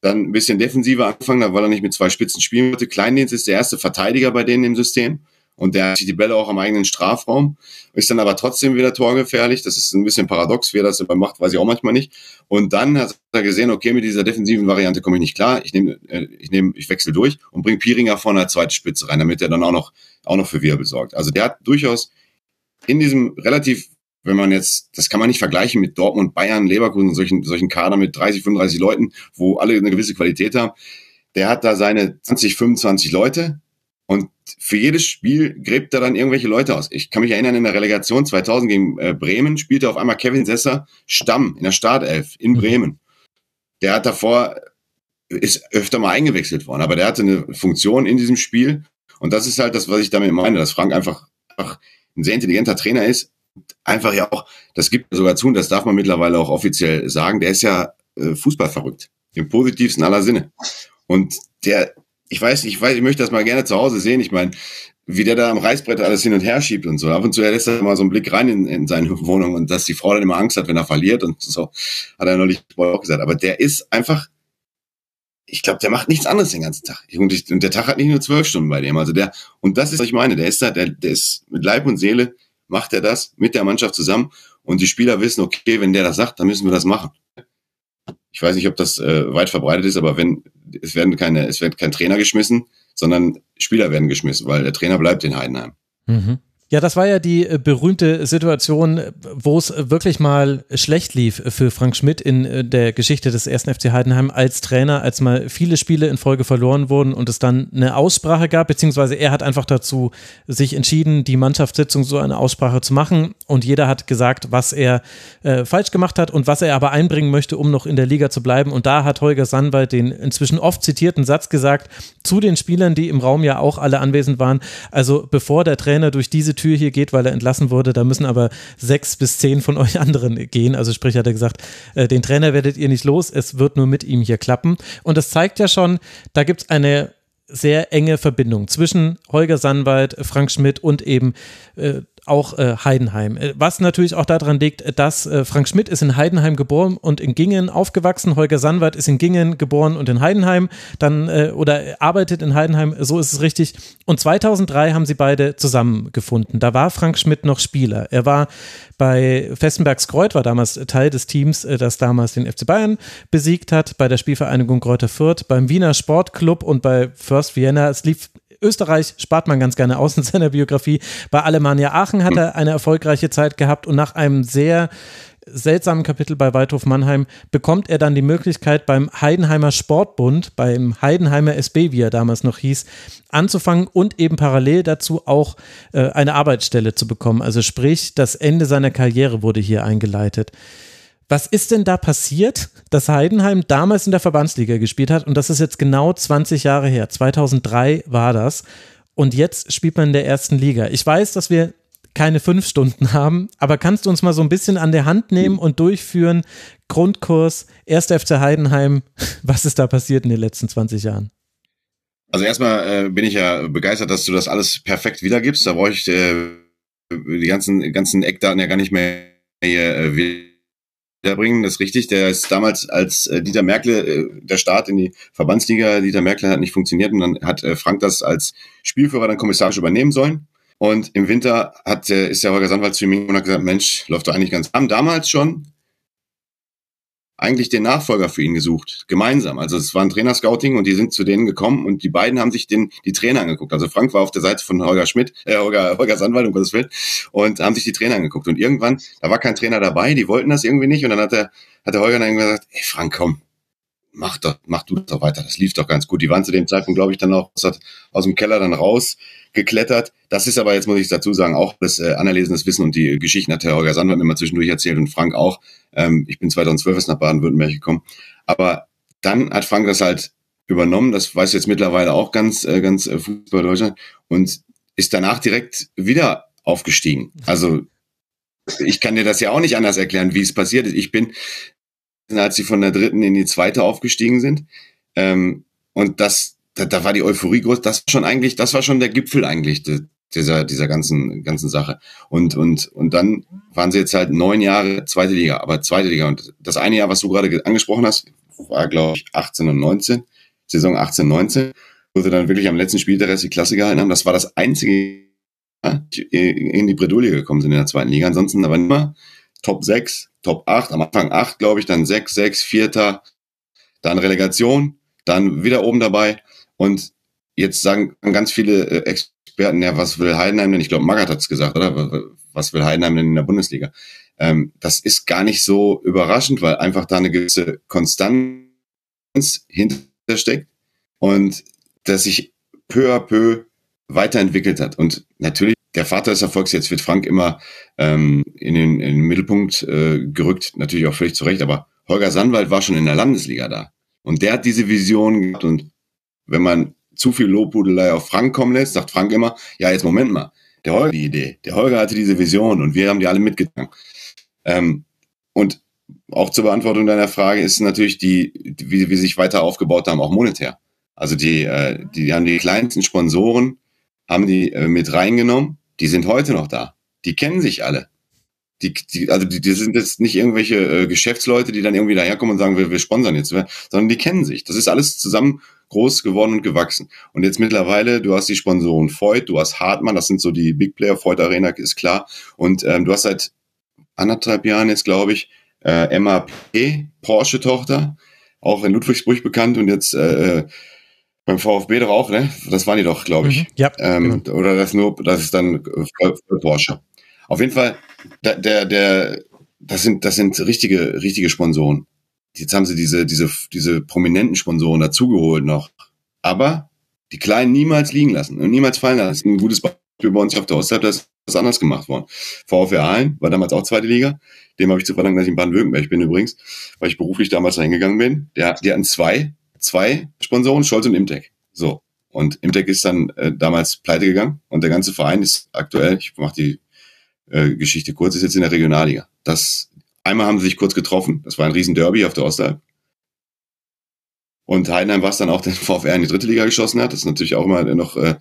D: dann ein bisschen defensiver angefangen, weil er nicht mit zwei Spitzen spielen wollte. Kleindienst ist der erste Verteidiger bei denen im System und der hat die Bälle auch am eigenen Strafraum, ist dann aber trotzdem wieder torgefährlich. Das ist ein bisschen paradox, wie er das dabei macht, weiß ich auch manchmal nicht. Und dann hat er gesehen, okay, mit dieser defensiven Variante komme ich nicht klar. Ich nehme, äh, ich nehme, ich wechsle durch und bringe Piringer vorne als zweite Spitze rein, damit er dann auch noch, auch noch für Wirbel sorgt. Also der hat durchaus in diesem relativ wenn man jetzt, das kann man nicht vergleichen mit Dortmund, Bayern, Leverkusen, solchen, solchen Kader mit 30, 35 Leuten, wo alle eine gewisse Qualität haben. Der hat da seine 20, 25 Leute und für jedes Spiel gräbt er dann irgendwelche Leute aus. Ich kann mich erinnern, in der Relegation 2000 gegen äh, Bremen spielte auf einmal Kevin Sesser Stamm in der Startelf in mhm. Bremen. Der hat davor, ist öfter mal eingewechselt worden, aber der hatte eine Funktion in diesem Spiel. Und das ist halt das, was ich damit meine, dass Frank einfach, einfach ein sehr intelligenter Trainer ist. Einfach ja auch, das gibt sogar zu, und das darf man mittlerweile auch offiziell sagen, der ist ja äh, Fußball verrückt. Im positivsten aller Sinne. Und der ich weiß, ich weiß, ich möchte das mal gerne zu Hause sehen. Ich meine, wie der da am Reißbrett alles hin und her schiebt und so. Ab und zu lässt er mal so einen Blick rein in, in seine Wohnung und dass die Frau dann immer Angst hat, wenn er verliert und so, hat er neulich auch gesagt. Aber der ist einfach, ich glaube, der macht nichts anderes den ganzen Tag. Und, ich, und, der Tag hat nicht nur zwölf Stunden bei dem. Also der, und das ist, was ich meine, der ist da, der, der ist mit Leib und Seele, macht er das mit der Mannschaft zusammen und die Spieler wissen, okay, wenn der das sagt, dann müssen wir das machen. Ich weiß nicht, ob das äh, weit verbreitet ist, aber wenn es werden keine, es wird kein Trainer geschmissen, sondern Spieler werden geschmissen, weil der Trainer bleibt in Heidenheim.
C: Mhm. Ja, das war ja die äh, berühmte Situation, wo es wirklich mal schlecht lief für Frank Schmidt in äh, der Geschichte des ersten FC Heidenheim als Trainer, als mal viele Spiele in Folge verloren wurden und es dann eine Aussprache gab, beziehungsweise er hat einfach dazu sich entschieden, die Mannschaftssitzung so eine Aussprache zu machen und jeder hat gesagt, was er äh, falsch gemacht hat und was er aber einbringen möchte, um noch in der Liga zu bleiben. Und da hat Holger Sandwald den inzwischen oft zitierten Satz gesagt zu den Spielern, die im Raum ja auch alle anwesend waren. Also bevor der Trainer durch diese Tür hier geht, weil er entlassen wurde. Da müssen aber sechs bis zehn von euch anderen gehen. Also sprich hat er gesagt, äh, den Trainer werdet ihr nicht los, es wird nur mit ihm hier klappen. Und das zeigt ja schon, da gibt es eine sehr enge Verbindung zwischen Holger Sandwald, Frank Schmidt und eben äh, auch äh, Heidenheim. Äh, was natürlich auch daran liegt, dass äh, Frank Schmidt ist in Heidenheim geboren und in Gingen aufgewachsen. Holger Sandwart ist in Gingen geboren und in Heidenheim dann äh, oder arbeitet in Heidenheim, so ist es richtig. Und 2003 haben sie beide zusammengefunden. Da war Frank Schmidt noch Spieler. Er war bei Festenbergs Kreuth, war damals Teil des Teams, äh, das damals den FC Bayern besiegt hat, bei der Spielvereinigung Kräuter Fürth, beim Wiener Sportclub und bei First Vienna. Es lief Österreich spart man ganz gerne aus in seiner Biografie. Bei Alemannia Aachen hat er eine erfolgreiche Zeit gehabt und nach einem sehr seltsamen Kapitel bei Waldhof Mannheim bekommt er dann die Möglichkeit beim Heidenheimer Sportbund, beim Heidenheimer SB, wie er damals noch hieß, anzufangen und eben parallel dazu auch äh, eine Arbeitsstelle zu bekommen. Also sprich, das Ende seiner Karriere wurde hier eingeleitet. Was ist denn da passiert, dass Heidenheim damals in der Verbandsliga gespielt hat? Und das ist jetzt genau 20 Jahre her. 2003 war das. Und jetzt spielt man in der ersten Liga. Ich weiß, dass wir keine fünf Stunden haben, aber kannst du uns mal so ein bisschen an der Hand nehmen und durchführen? Grundkurs, 1. FC Heidenheim, was ist da passiert in den letzten 20 Jahren?
D: Also erstmal äh, bin ich ja begeistert, dass du das alles perfekt wiedergibst. Da brauche ich äh, die ganzen, ganzen Eckdaten ja gar nicht mehr hier, äh, bringen, das ist richtig. Der ist damals als äh, Dieter Merkel, äh, der Start in die Verbandsliga, Dieter Merkel hat nicht funktioniert und dann hat äh, Frank das als Spielführer dann kommissarisch übernehmen sollen. Und im Winter hat, äh, ist der Holger Sandwald zu mir und hat gesagt, Mensch, läuft doch eigentlich ganz. Haben damals schon eigentlich den Nachfolger für ihn gesucht, gemeinsam. Also es war ein Trainerscouting und die sind zu denen gekommen und die beiden haben sich den, die Trainer angeguckt. Also Frank war auf der Seite von Holger Schmidt, äh, Holger, Holger Sandwald, um Gottes Willen, und haben sich die Trainer angeguckt. Und irgendwann, da war kein Trainer dabei, die wollten das irgendwie nicht und dann hat der, hat der Holger dann gesagt, ey Frank, komm, mach doch, mach du doch weiter, das lief doch ganz gut. Die waren zu dem Zeitpunkt, glaube ich, dann auch aus, dem Keller dann raus geklettert. Das ist aber jetzt, muss ich dazu sagen, auch das äh, anerlesenes Wissen und die Geschichten hat Herr Holger Sandwart mir mal zwischendurch erzählt und Frank auch. Ähm, ich bin 2012 erst nach Baden-Württemberg gekommen. Aber dann hat Frank das halt übernommen, das weiß jetzt mittlerweile auch ganz, äh, ganz äh, Fußball Deutschland und ist danach direkt wieder aufgestiegen. Also ich kann dir das ja auch nicht anders erklären, wie es passiert ist. Ich bin, als sie von der dritten in die zweite aufgestiegen sind, ähm, und das, da, da war die Euphorie groß. Das schon eigentlich, das war schon der Gipfel eigentlich dieser dieser ganzen ganzen Sache. Und und und dann waren sie jetzt halt neun Jahre zweite Liga, aber zweite Liga. Und das eine Jahr, was du gerade angesprochen hast, war glaube ich 18 und 19, Saison 18 19, wo sie dann wirklich am letzten Spiel der Rest die Klasse gehalten haben. Das war das einzige in die Bredouille gekommen sind in der zweiten Liga. Ansonsten aber immer Top 6, Top 8, am Anfang 8, glaube ich, dann 6, 6, Vierter, dann Relegation, dann wieder oben dabei und jetzt sagen ganz viele äh, Experten, ja, was will Heidenheim denn? Ich glaube, Magath hat's gesagt, oder? was will Heidenheim denn in der Bundesliga? Ähm, das ist gar nicht so überraschend, weil einfach da eine gewisse Konstanz hintersteckt und dass sich peu à peu weiterentwickelt hat. Und natürlich, der Vater des Erfolgs, jetzt wird Frank immer ähm, in, den, in den Mittelpunkt äh, gerückt, natürlich auch völlig zu Recht, aber Holger Sandwald war schon in der Landesliga da. Und der hat diese Vision gehabt und wenn man zu viel Lobhudelei auf Frank kommen lässt, sagt Frank immer, ja, jetzt Moment mal, der Holger die Idee, der Holger hatte diese Vision und wir haben die alle mitgetragen. Ähm, und auch zur Beantwortung deiner Frage ist natürlich die, wie, wie sie sich weiter aufgebaut haben, auch monetär. Also die, äh, die, die haben die kleinsten Sponsoren, haben die äh, mit reingenommen, die sind heute noch da. Die kennen sich alle. Die, die, also die, die sind jetzt nicht irgendwelche äh, Geschäftsleute, die dann irgendwie daherkommen und sagen, wir, wir sponsern jetzt, sondern die kennen sich. Das ist alles zusammen groß geworden und gewachsen. Und jetzt mittlerweile, du hast die Sponsoren Voigt, du hast Hartmann, das sind so die Big Player, Voigt Arena ist klar. Und ähm, du hast seit anderthalb Jahren jetzt, glaube ich, äh, MAP, Porsche-Tochter, auch in Ludwigsburg bekannt und jetzt äh, beim VfB doch auch, ne? Das waren die doch, glaube ich. Mhm,
C: ja.
D: Ähm, genau. Oder das nur, das ist dann für Porsche. Auf jeden Fall, der, der, der, das sind, das sind richtige, richtige Sponsoren. Jetzt haben sie diese, diese, diese prominenten Sponsoren dazugeholt noch. Aber die Kleinen niemals liegen lassen und niemals fallen lassen. Ein gutes Beispiel bei uns auf der Ostzeit, das ist anders gemacht worden. VfR Aalen war damals auch zweite Liga. Dem habe ich zu verdanken, dass ich in Baden-Württemberg bin übrigens, weil ich beruflich damals da hingegangen bin. Der, die hatten zwei, zwei Sponsoren, Scholz und Imtech. So. Und Imtech ist dann äh, damals pleite gegangen und der ganze Verein ist aktuell, ich mache die äh, Geschichte kurz, ist jetzt in der Regionalliga. Das, einmal haben sie sich kurz getroffen, das war ein riesen Derby auf der Ostalb. Und Heidenheim, was dann auch den VfR in die dritte Liga geschossen hat, das ist natürlich auch immer noch äh,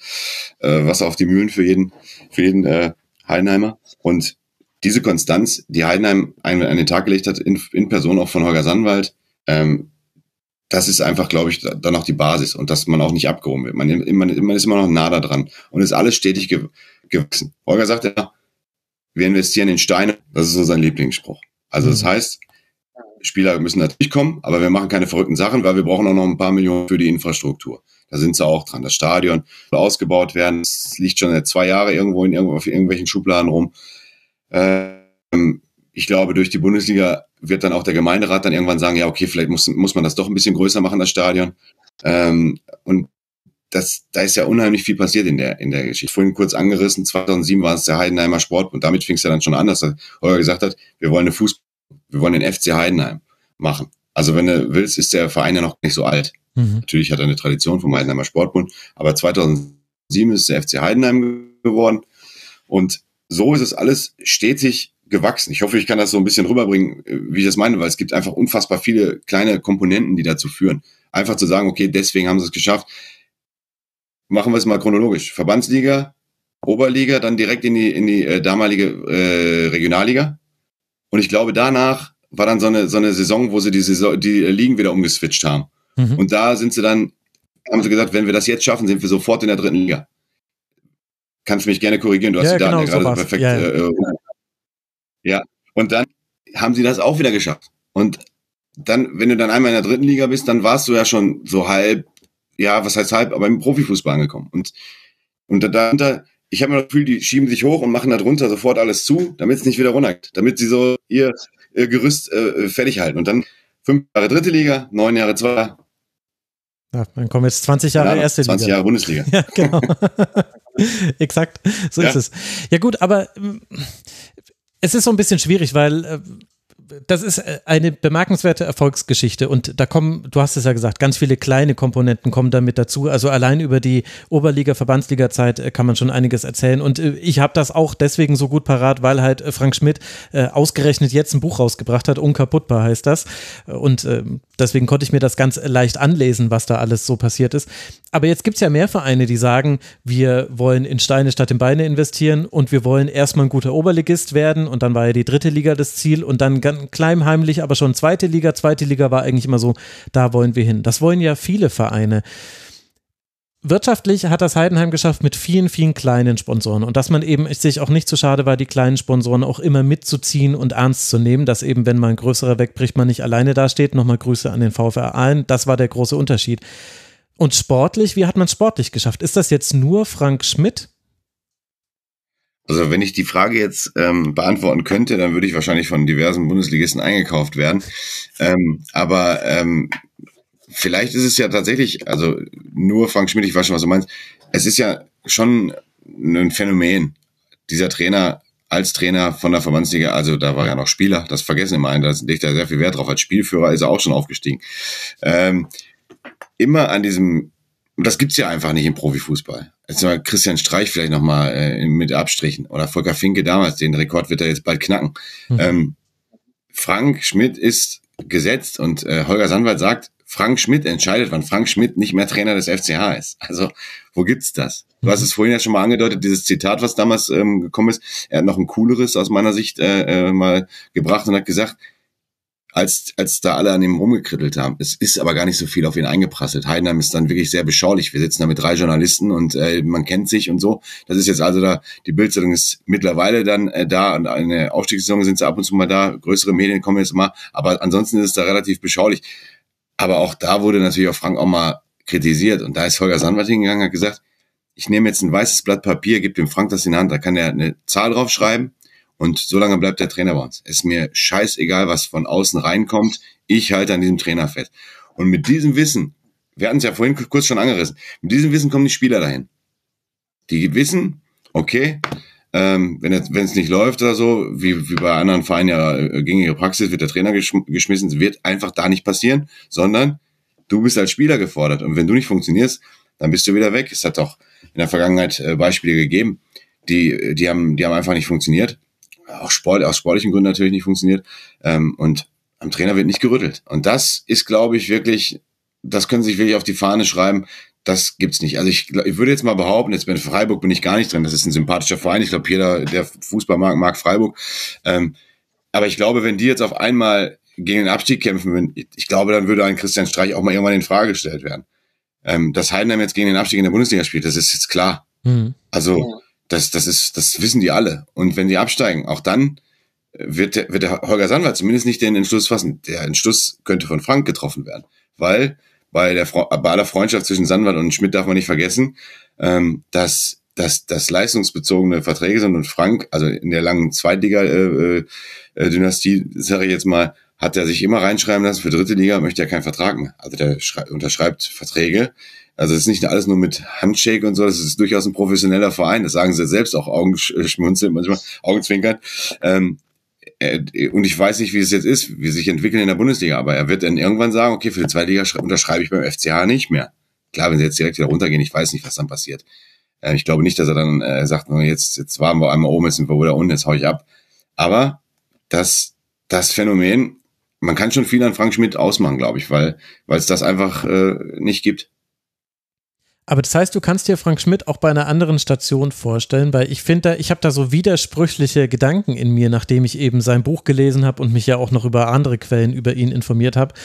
D: äh, Wasser auf die Mühlen für jeden, für jeden äh, Heidenheimer. Und diese Konstanz, die Heidenheim an, an den Tag gelegt hat, in, in Person auch von Holger Sandwald, ähm, das ist einfach, glaube ich, dann auch die Basis und dass man auch nicht abgehoben wird. Man, man, man ist immer noch nah da dran und ist alles stetig ge gewachsen. Holger sagt ja, wir investieren in Steine, das ist so sein Lieblingsspruch. Also das mhm. heißt, Spieler müssen natürlich kommen, aber wir machen keine verrückten Sachen, weil wir brauchen auch noch ein paar Millionen für die Infrastruktur. Da sind sie auch dran. Das Stadion soll ausgebaut werden. Es liegt schon seit zwei Jahren irgendwo in irgendwo auf irgendwelchen Schubladen rum. Ähm, ich glaube, durch die Bundesliga wird dann auch der Gemeinderat dann irgendwann sagen, ja, okay, vielleicht muss, muss man das doch ein bisschen größer machen, das Stadion. Ähm, und das, da ist ja unheimlich viel passiert in der, in der Geschichte. Vorhin kurz angerissen, 2007 war es der Heidenheimer Sport und damit fing es ja dann schon an, dass Holger gesagt hat, wir wollen eine Fußball, wir wollen den FC Heidenheim machen. Also wenn du willst, ist der Verein ja noch nicht so alt. Mhm. Natürlich hat er eine Tradition vom Heidenheimer Sportbund, aber 2007 ist der FC Heidenheim geworden und so ist es alles stetig gewachsen. Ich hoffe, ich kann das so ein bisschen rüberbringen, wie ich das meine, weil es gibt einfach unfassbar viele kleine Komponenten, die dazu führen. Einfach zu sagen, okay, deswegen haben sie es geschafft machen wir es mal chronologisch. Verbandsliga, Oberliga, dann direkt in die, in die äh, damalige äh, Regionalliga. Und ich glaube, danach war dann so eine, so eine Saison, wo sie die, Saison, die Ligen wieder umgeswitcht haben. Mhm. Und da sind sie dann, haben sie gesagt, wenn wir das jetzt schaffen, sind wir sofort in der dritten Liga. Kannst mich gerne korrigieren, du hast
C: ja,
D: die Daten
C: genau,
D: ja gerade
C: so
D: perfekt.
C: Ja, ja.
D: Äh, ja, und dann haben sie das auch wieder geschafft. Und dann, wenn du dann einmal in der dritten Liga bist, dann warst du ja schon so halb ja, was heißt halb, aber im Profifußball angekommen. Und, und dahinter, ich habe mir das Gefühl, die schieben sich hoch und machen darunter sofort alles zu, damit es nicht wieder runtergeht, damit sie so ihr, ihr Gerüst äh, fertig halten. Und dann fünf Jahre dritte Liga, neun Jahre zwei.
C: Ja, dann kommen jetzt 20 Jahre ja, erste
D: 20
C: Liga.
D: Jahre Bundesliga.
C: ja, genau. Exakt, so ja. ist es. Ja gut, aber ähm, es ist so ein bisschen schwierig, weil äh, das ist äh, eine bemerkenswerte Erfolgsgeschichte und da kommen, du hast es ja gesagt, ganz viele kleine Komponenten kommen damit dazu. Also allein über die Oberliga, Verbandsliga-Zeit äh, kann man schon einiges erzählen und äh, ich habe das auch deswegen so gut parat, weil halt Frank Schmidt ausgerechnet jetzt ein Buch rausgebracht hat, Unkaputtbar heißt das und deswegen konnte ich mir das ganz leicht anlesen, was da alles so passiert ist. Aber jetzt gibt es ja mehr Vereine, die sagen, wir wollen in Steine statt in Beine investieren und wir wollen erstmal ein guter Oberligist werden und dann war ja die dritte Liga das Ziel und dann ganz kleimheimlich, aber schon zweite Liga. Zweite Liga war eigentlich immer so, da wollen wir hin. Das wollen ja viele Vereine. Wirtschaftlich hat das Heidenheim geschafft mit vielen, vielen kleinen Sponsoren und dass man eben sich auch nicht zu schade war, die kleinen Sponsoren auch immer mitzuziehen und ernst zu nehmen, dass eben, wenn mal ein größerer wegbricht, man nicht alleine dasteht. Nochmal Grüße an den VfR Aalen. Das war der große Unterschied. Und sportlich, wie hat man sportlich geschafft? Ist das jetzt nur Frank Schmidt?
D: Also wenn ich die Frage jetzt ähm, beantworten könnte, dann würde ich wahrscheinlich von diversen Bundesligisten eingekauft werden. Ähm, aber ähm, vielleicht ist es ja tatsächlich, also nur Frank Schmidt, ich weiß schon, was du meinst. Es ist ja schon ein Phänomen, dieser Trainer als Trainer von der Verbandsliga, also da war er noch Spieler, das vergessen immer ein, da legt er sehr viel Wert drauf. Als Spielführer ist er auch schon aufgestiegen. Ähm, immer an diesem, das gibt's ja einfach nicht im Profifußball. Jetzt mal Christian Streich vielleicht nochmal äh, mit Abstrichen oder Volker Finke damals, den Rekord wird er jetzt bald knacken. Mhm. Ähm, Frank Schmidt ist gesetzt und äh, Holger Sandwald sagt, Frank Schmidt entscheidet, wann Frank Schmidt nicht mehr Trainer des FCH ist. Also, wo gibt's das? Du hast es vorhin ja schon mal angedeutet, dieses Zitat, was damals ähm, gekommen ist. Er hat noch ein cooleres aus meiner Sicht äh, äh, mal gebracht und hat gesagt, als, als da alle an ihm rumgekrittelt haben. Es ist aber gar nicht so viel auf ihn eingeprasselt. Heidenheim ist dann wirklich sehr beschaulich. Wir sitzen da mit drei Journalisten und äh, man kennt sich und so. Das ist jetzt also da, die Bildzeitung ist mittlerweile dann äh, da und eine Aufstiegssaison sind sie ab und zu mal da. Größere Medien kommen jetzt mal, aber ansonsten ist es da relativ beschaulich. Aber auch da wurde natürlich auch Frank auch mal kritisiert. Und da ist Holger Sandwart hingegangen, hat gesagt, ich nehme jetzt ein weißes Blatt Papier, gebe dem Frank das in die Hand, da kann er eine Zahl draufschreiben und so lange bleibt der Trainer bei uns. Ist mir scheißegal, was von außen reinkommt. Ich halte an diesem Trainer fest. Und mit diesem Wissen, wir hatten es ja vorhin kurz schon angerissen, mit diesem Wissen kommen die Spieler dahin. Die wissen, okay, ähm, wenn es nicht läuft oder so, wie, wie bei anderen Vereinen ja äh, gängige Praxis, wird der Trainer geschm geschmissen, wird einfach da nicht passieren, sondern du bist als Spieler gefordert. Und wenn du nicht funktionierst, dann bist du wieder weg. Es hat auch in der Vergangenheit äh, Beispiele gegeben, die, die, haben, die haben einfach nicht funktioniert. Auch Sport, aus sportlichen Gründen natürlich nicht funktioniert. Ähm, und am Trainer wird nicht gerüttelt. Und das ist, glaube ich, wirklich, das können Sie sich wirklich auf die Fahne schreiben das gibt's nicht. Also ich, ich würde jetzt mal behaupten, jetzt bei Freiburg bin ich gar nicht drin. Das ist ein sympathischer Verein. Ich glaube, jeder, der Fußball mag, mag Freiburg. Ähm, aber ich glaube, wenn die jetzt auf einmal gegen den Abstieg kämpfen würden, ich glaube, dann würde ein Christian Streich auch mal irgendwann in Frage gestellt werden. Ähm, dass Heidenheim jetzt gegen den Abstieg in der Bundesliga spielt, das ist jetzt klar. Mhm. Also das, das ist, das wissen die alle. Und wenn die absteigen, auch dann wird der, wird der Holger Sandwald zumindest nicht den Entschluss fassen. Der Entschluss könnte von Frank getroffen werden, weil bei der bei aller Freundschaft zwischen Sandwald und Schmidt darf man nicht vergessen, ähm, dass dass das leistungsbezogene Verträge sind und Frank, also in der langen Zweitliga-Dynastie, äh, äh, sage ich jetzt mal, hat er sich immer reinschreiben lassen, für dritte Liga möchte er keinen Vertrag mehr. Also der unterschreibt Verträge. Also es ist nicht alles nur mit Handshake und so, das ist durchaus ein professioneller Verein. Das sagen sie selbst auch Augenschmunzeln, manchmal Augenzwinkern. Ähm, äh, und ich weiß nicht, wie es jetzt ist, wie sich entwickeln in der Bundesliga, aber er wird dann irgendwann sagen, okay, für die zweite Liga unterschreibe ich beim FCH nicht mehr. Klar, wenn sie jetzt direkt wieder runtergehen, ich weiß nicht, was dann passiert. Äh, ich glaube nicht, dass er dann äh, sagt, jetzt, jetzt waren wir einmal oben, jetzt sind wir wieder unten, jetzt hau ich ab. Aber das, das Phänomen, man kann schon viel an Frank Schmidt ausmachen, glaube ich, weil, weil es das einfach äh, nicht gibt.
C: Aber das heißt, du kannst dir Frank Schmidt auch bei einer anderen Station vorstellen, weil ich finde, ich habe da so widersprüchliche Gedanken in mir, nachdem ich eben sein Buch gelesen habe und mich ja auch noch über andere Quellen über ihn informiert habe.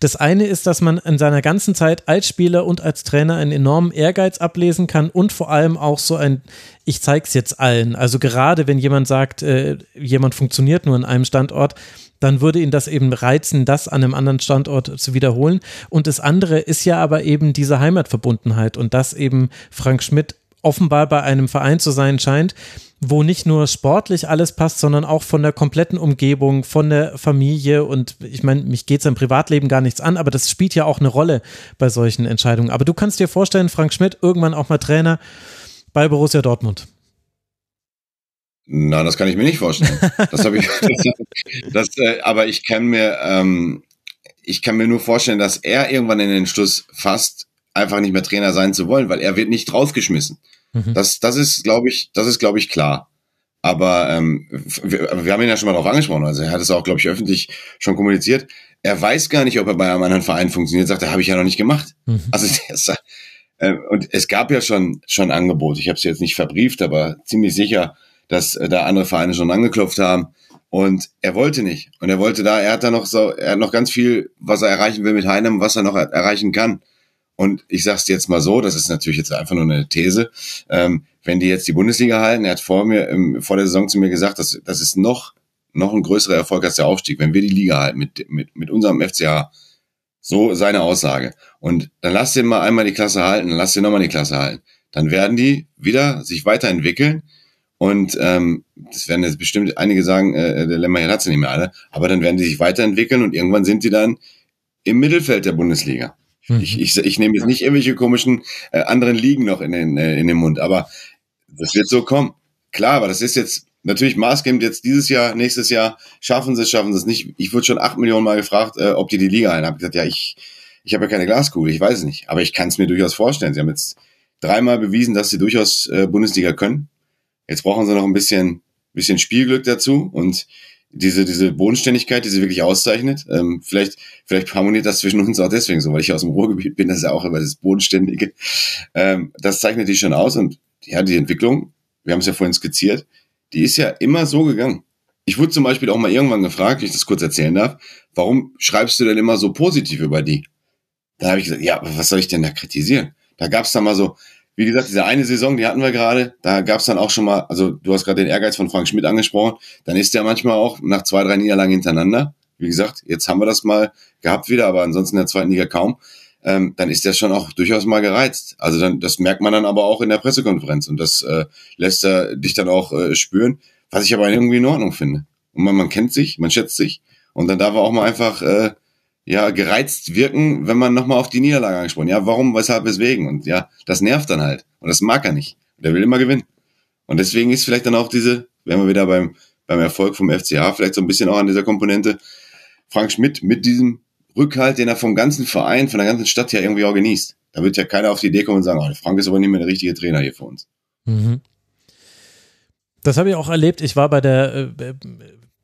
C: Das eine ist, dass man in seiner ganzen Zeit als Spieler und als Trainer einen enormen Ehrgeiz ablesen kann und vor allem auch so ein, ich zeig's jetzt allen. Also gerade wenn jemand sagt, äh, jemand funktioniert nur an einem Standort, dann würde ihn das eben reizen, das an einem anderen Standort zu wiederholen. Und das andere ist ja aber eben diese Heimatverbundenheit und dass eben Frank Schmidt offenbar bei einem Verein zu sein scheint, wo nicht nur sportlich alles passt, sondern auch von der kompletten Umgebung, von der Familie und ich meine, mich geht es im Privatleben gar nichts an, aber das spielt ja auch eine Rolle bei solchen Entscheidungen. Aber du kannst dir vorstellen, Frank Schmidt irgendwann auch mal Trainer bei Borussia Dortmund.
D: Na, das kann ich mir nicht vorstellen. Das habe ich. Das, das, äh, aber ich kann mir, ähm, ich kann mir nur vorstellen, dass er irgendwann in den Schluss fasst, einfach nicht mehr Trainer sein zu wollen, weil er wird nicht rausgeschmissen. Mhm. Das, das ist, glaube ich, das ist, glaube ich, klar. Aber ähm, wir, wir haben ihn ja schon mal darauf angesprochen. Also er hat es auch, glaube ich, öffentlich schon kommuniziert. Er weiß gar nicht, ob er bei einem anderen Verein funktioniert. Sagt, er habe ich ja noch nicht gemacht. Mhm. Also der äh, und es gab ja schon schon Angebote. Ich habe es jetzt nicht verbrieft, aber ziemlich sicher dass äh, da andere Vereine schon angeklopft haben. Und er wollte nicht. Und er wollte da, er hat da noch so, er hat noch ganz viel, was er erreichen will mit Heinem, was er noch erreichen kann. Und ich sag's jetzt mal so, das ist natürlich jetzt einfach nur eine These. Ähm, wenn die jetzt die Bundesliga halten, er hat vor mir, ähm, vor der Saison zu mir gesagt, dass das ist noch, noch ein größerer Erfolg als der Aufstieg, wenn wir die Liga halten mit, mit, mit unserem FCA. So seine Aussage. Und dann lass den mal einmal die Klasse halten, dann lass den nochmal die Klasse halten. Dann werden die wieder sich weiterentwickeln Und ähm, das werden jetzt bestimmt einige sagen, äh, der Lemmer hat sie nicht mehr alle, aber dann werden die sich weiterentwickeln und irgendwann sind die dann im Mittelfeld der Bundesliga. Mhm. Ich, ich, ich nehme jetzt nicht irgendwelche komischen äh, anderen Ligen noch in den, äh, in den Mund, aber das wird so kommen. Klar, aber das ist jetzt natürlich maßgebend jetzt dieses Jahr, nächstes Jahr, schaffen sie es, schaffen sie es nicht. Ich wurde schon acht Millionen Mal gefragt, äh, ob die die Liga ein. Habe gesagt, ja, ich, ich habe ja keine Glaskugel, ich weiß es nicht. Aber ich kann es mir durchaus vorstellen. Sie haben jetzt dreimal bewiesen, dass sie durchaus äh, Bundesliga können. Jetzt brauchen sie noch ein bisschen, bisschen Spielglück dazu und diese, diese Bodenständigkeit, die sie wirklich auszeichnet. Ähm, vielleicht, vielleicht harmoniert das zwischen uns auch deswegen so, weil ich aus dem Ruhrgebiet bin, das ist ja auch immer das Bodenständige. Ähm, das zeichnet die schon aus und ja, die Entwicklung, wir haben es ja vorhin skizziert, die ist ja immer so gegangen. Ich wurde zum Beispiel auch mal irgendwann gefragt, wenn ich das kurz erzählen darf, warum schreibst du denn immer so positiv über die? Da habe ich gesagt, ja, was soll ich denn da kritisieren? Da gab es dann mal so, wie gesagt, diese eine Saison, die hatten wir gerade, da gab es dann auch schon mal, also du hast gerade den Ehrgeiz von Frank Schmidt angesprochen, dann ist der manchmal auch nach zwei, drei Niederlagen hintereinander, wie gesagt, jetzt haben wir das mal gehabt wieder, aber ansonsten in der zweiten Liga kaum, ähm, dann ist der schon auch durchaus mal gereizt. Also dann, das merkt man dann aber auch in der Pressekonferenz und das äh, lässt er dich dann auch äh, spüren, was ich aber irgendwie in Ordnung finde. Und man, man kennt sich, man schätzt sich und dann darf er auch mal einfach äh, ja, gereizt wirken, wenn man nochmal auf die Niederlage angesprochen. Ja, warum, weshalb, weswegen? Und ja, das nervt dann halt. Und das mag er nicht. Der will immer gewinnen. Und deswegen ist vielleicht dann auch diese, wenn wir wieder beim, beim Erfolg vom FCH, vielleicht so ein bisschen auch an dieser Komponente, Frank Schmidt mit diesem Rückhalt, den er vom ganzen Verein, von der ganzen Stadt ja irgendwie auch genießt. Da wird ja keiner auf die Idee kommen und sagen, oh, Frank ist aber nicht mehr der richtige Trainer hier für uns. Mhm.
C: Das habe ich auch erlebt. Ich war bei der äh,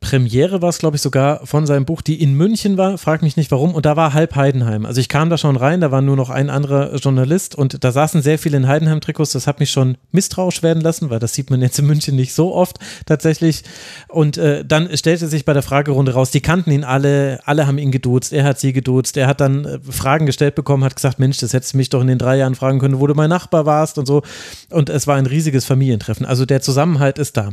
C: Premiere war es, glaube ich, sogar von seinem Buch, die in München war, frag mich nicht warum, und da war halb Heidenheim. Also ich kam da schon rein, da war nur noch ein anderer Journalist und da saßen sehr viele in Heidenheim-Trikots, das hat mich schon misstrauisch werden lassen, weil das sieht man jetzt in München nicht so oft tatsächlich. Und äh, dann stellte sich bei der Fragerunde raus, die kannten ihn alle, alle haben ihn geduzt, er hat sie geduzt, er hat dann äh, Fragen gestellt bekommen, hat gesagt, Mensch, das hättest du mich doch in den drei Jahren fragen können, wo du mein Nachbar warst und so. Und es war ein riesiges Familientreffen. Also der Zusammenhalt ist da.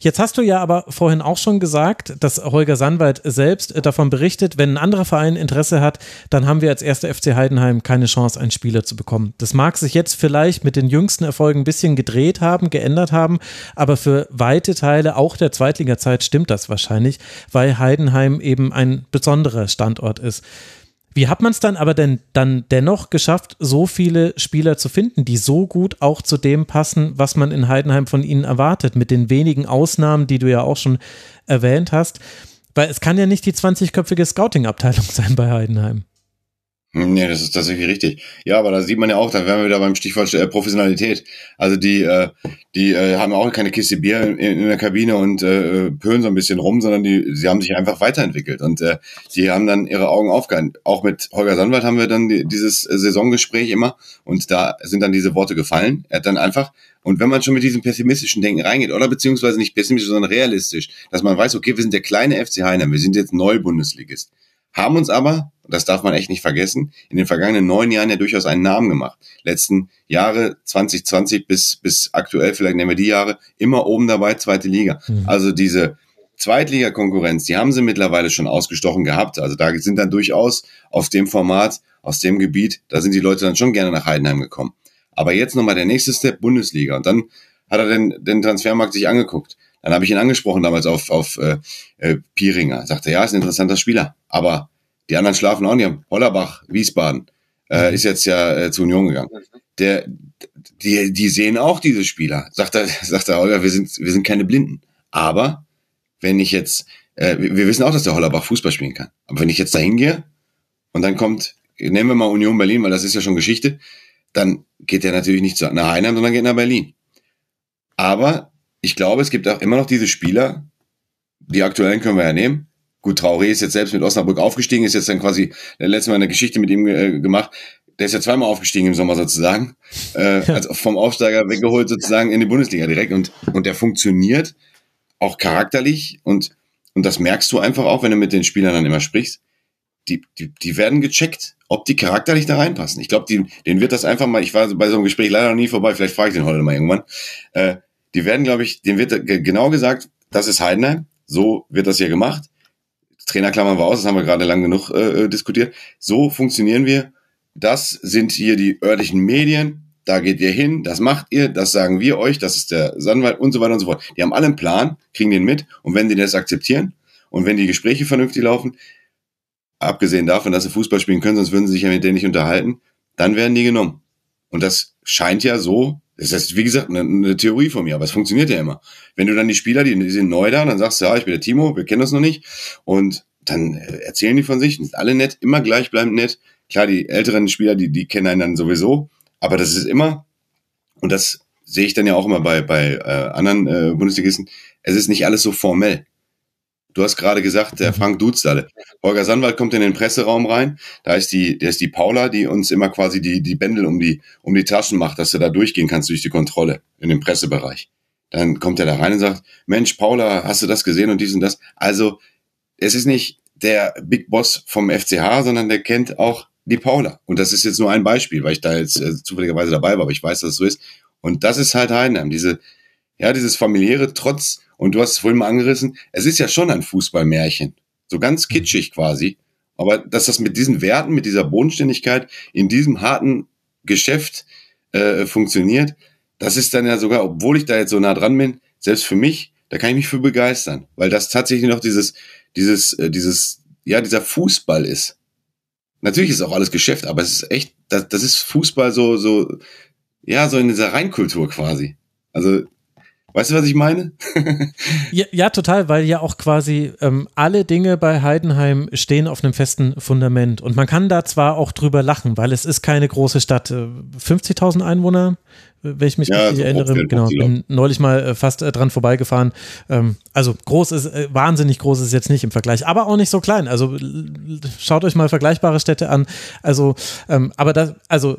C: Jetzt hast du ja aber vorhin auch schon gesagt, gesagt, dass Holger Sandwald selbst davon berichtet, wenn ein anderer Verein Interesse hat, dann haben wir als erster FC Heidenheim keine Chance, einen Spieler zu bekommen. Das mag sich jetzt vielleicht mit den jüngsten Erfolgen ein bisschen gedreht haben, geändert haben, aber für weite Teile auch der Zweitliga-Zeit stimmt das wahrscheinlich, weil Heidenheim eben ein besonderer Standort ist. Wie hat man es dann aber denn dann dennoch geschafft, so viele Spieler zu finden, die so gut auch zu dem passen, was man in Heidenheim von ihnen erwartet, mit den wenigen Ausnahmen, die du ja auch schon erwähnt hast? Weil es kann ja nicht die 20-köpfige Scouting-Abteilung sein bei Heidenheim.
D: Nee, das ist tatsächlich richtig. Ja, aber da sieht man ja auch, da wären wir wieder beim Stichwort äh, Professionalität. Also die, äh, die äh, haben auch keine Kiste Bier in, in der Kabine und äh, pölen so ein bisschen rum, sondern die, sie haben sich einfach weiterentwickelt und äh, die haben dann ihre Augen aufgehalten. Auch mit Holger Sandwald haben wir dann die, dieses Saisongespräch immer und da sind dann diese Worte gefallen. Er hat dann einfach und wenn man schon mit diesem pessimistischen Denken reingeht, oder beziehungsweise nicht pessimistisch, sondern realistisch, dass man weiß, okay, wir sind der kleine FC Heiner, wir sind jetzt Neu-Bundesligist haben uns aber, das darf man echt nicht vergessen, in den vergangenen neun Jahren ja durchaus einen Namen gemacht. Letzten Jahre 2020 bis, bis aktuell, vielleicht nehmen wir die Jahre, immer oben dabei, zweite Liga. Mhm. Also diese Zweitliga-Konkurrenz, die haben sie mittlerweile schon ausgestochen gehabt. Also da sind dann durchaus auf dem Format, aus dem Gebiet, da sind die Leute dann schon gerne nach Heidenheim gekommen. Aber jetzt nochmal der nächste Step Bundesliga. Und dann hat er den, den Transfermarkt sich angeguckt. Dann habe ich ihn angesprochen damals auf, auf äh, äh, Pieringer. Sagte, ja, ist ein interessanter Spieler. Aber die anderen schlafen auch nicht. Hollerbach, Wiesbaden, äh, mhm. ist jetzt ja äh, zu Union gegangen. Der, die, die sehen auch diese Spieler. Sagt er, sagt er, Holger, wir sind, wir sind keine Blinden. Aber wenn ich jetzt, äh, wir wissen auch, dass der Hollerbach Fußball spielen kann. Aber wenn ich jetzt da hingehe und dann kommt, nehmen wir mal Union Berlin, weil das ist ja schon Geschichte, dann geht der natürlich nicht nach Heinheim, sondern geht nach Berlin. Aber ich glaube, es gibt auch immer noch diese Spieler, die aktuellen können wir ja nehmen. Gut, Traoré ist jetzt selbst mit Osnabrück aufgestiegen, ist jetzt dann quasi letztes Mal eine Geschichte mit ihm äh, gemacht. Der ist ja zweimal aufgestiegen im Sommer sozusagen, äh, also vom Aufsteiger weggeholt sozusagen in die Bundesliga direkt und und der funktioniert auch charakterlich und und das merkst du einfach auch, wenn du mit den Spielern dann immer sprichst. Die, die, die werden gecheckt, ob die charakterlich da reinpassen. Ich glaube, denen wird das einfach mal, ich war bei so einem Gespräch leider noch nie vorbei, vielleicht frage ich den heute mal irgendwann, äh, die werden, glaube ich, dem wird genau gesagt, das ist Heidenheim, so wird das hier gemacht. Trainerklammern wir aus, das haben wir gerade lang genug äh, diskutiert. So funktionieren wir. Das sind hier die örtlichen Medien. da geht ihr hin, das macht ihr, das sagen wir euch, das ist der Sandwald und so weiter und so fort. Die haben alle einen Plan, kriegen den mit und wenn die das akzeptieren und wenn die Gespräche vernünftig laufen, abgesehen davon, dass sie Fußball spielen können, sonst würden sie sich ja mit denen nicht unterhalten, dann werden die genommen. Und das scheint ja so, das ist wie gesagt eine, eine Theorie von mir, aber es funktioniert ja immer. Wenn du dann die Spieler, die, die sind neu da, dann sagst du, ja, ich bin der Timo, wir kennen das noch nicht und dann erzählen die von sich, sind alle nett, immer gleichbleibend nett. Klar, die älteren Spieler, die, die kennen einen dann sowieso, aber das ist immer, und das sehe ich dann ja auch immer bei, bei äh, anderen äh, Bundesligisten, es ist nicht alles so formell. Du hast gerade gesagt, der. Frank duzt alle. Holger Sandwald kommt in den Presseraum rein. Da ist die, der ist die Paula, die uns immer quasi die, die Bändel um die, um die Taschen macht, dass du da durchgehen kannst durch die Kontrolle in dem Pressebereich. Dann kommt er da rein und sagt, Mensch, Paula, hast du das gesehen und dies und das? Also, es ist nicht der Big Boss vom FCH, sondern der kennt auch die Paula. Und das ist jetzt nur ein Beispiel, weil ich da jetzt äh, zufälligerweise dabei war, aber ich weiß, dass es so ist. Und das ist halt Heidenheim, diese, ja, dieses familiäre Trotz. Und du hast es vorhin mal angerissen, es ist ja schon ein Fußballmärchen. So ganz mhm. kitschig quasi. Aber dass das mit diesen Werten, mit dieser Bodenständigkeit in diesem harten Geschäft äh, funktioniert, das ist dann ja sogar, obwohl ich da jetzt so nah dran bin, selbst für mich, da kann ich mich für begeistern, weil das tatsächlich noch dieses, dieses, äh, dieses, ja, dieser Fußball ist. Natürlich ist auch alles Geschäft, aber es ist echt, das, das ist Fußball so, so, ja, so in dieser Reinkultur quasi. Also Weißt du, was ich meine?
C: ja, ja, total, weil ja auch quasi ähm, alle Dinge bei Heidenheim stehen auf einem festen Fundament. Und man kann da zwar auch drüber lachen, weil es ist keine große Stadt. 50.000 äh, Einwohner, wenn ich mich ja, richtig erinnere. Genau, bin neulich mal äh, fast äh, dran vorbeigefahren. Ähm, also groß ist, äh, wahnsinnig groß ist jetzt nicht im Vergleich, aber auch nicht so klein. Also schaut euch mal vergleichbare Städte an. Also, ähm, aber das, also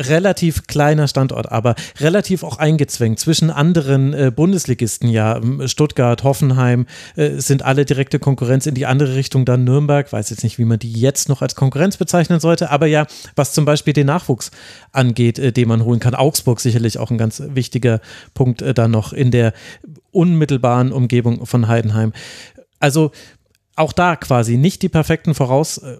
C: relativ kleiner Standort, aber relativ auch eingezwängt zwischen anderen äh, Bundesligisten. Ja, Stuttgart, Hoffenheim äh, sind alle direkte Konkurrenz in die andere Richtung. Dann Nürnberg, weiß jetzt nicht, wie man die jetzt noch als Konkurrenz bezeichnen sollte, aber ja, was zum Beispiel den Nachwuchs angeht, äh, den man holen kann. Augsburg sicherlich auch ein ganz wichtiger Punkt äh, dann noch in der unmittelbaren Umgebung von Heidenheim. Also auch da quasi nicht die perfekten Voraus, äh,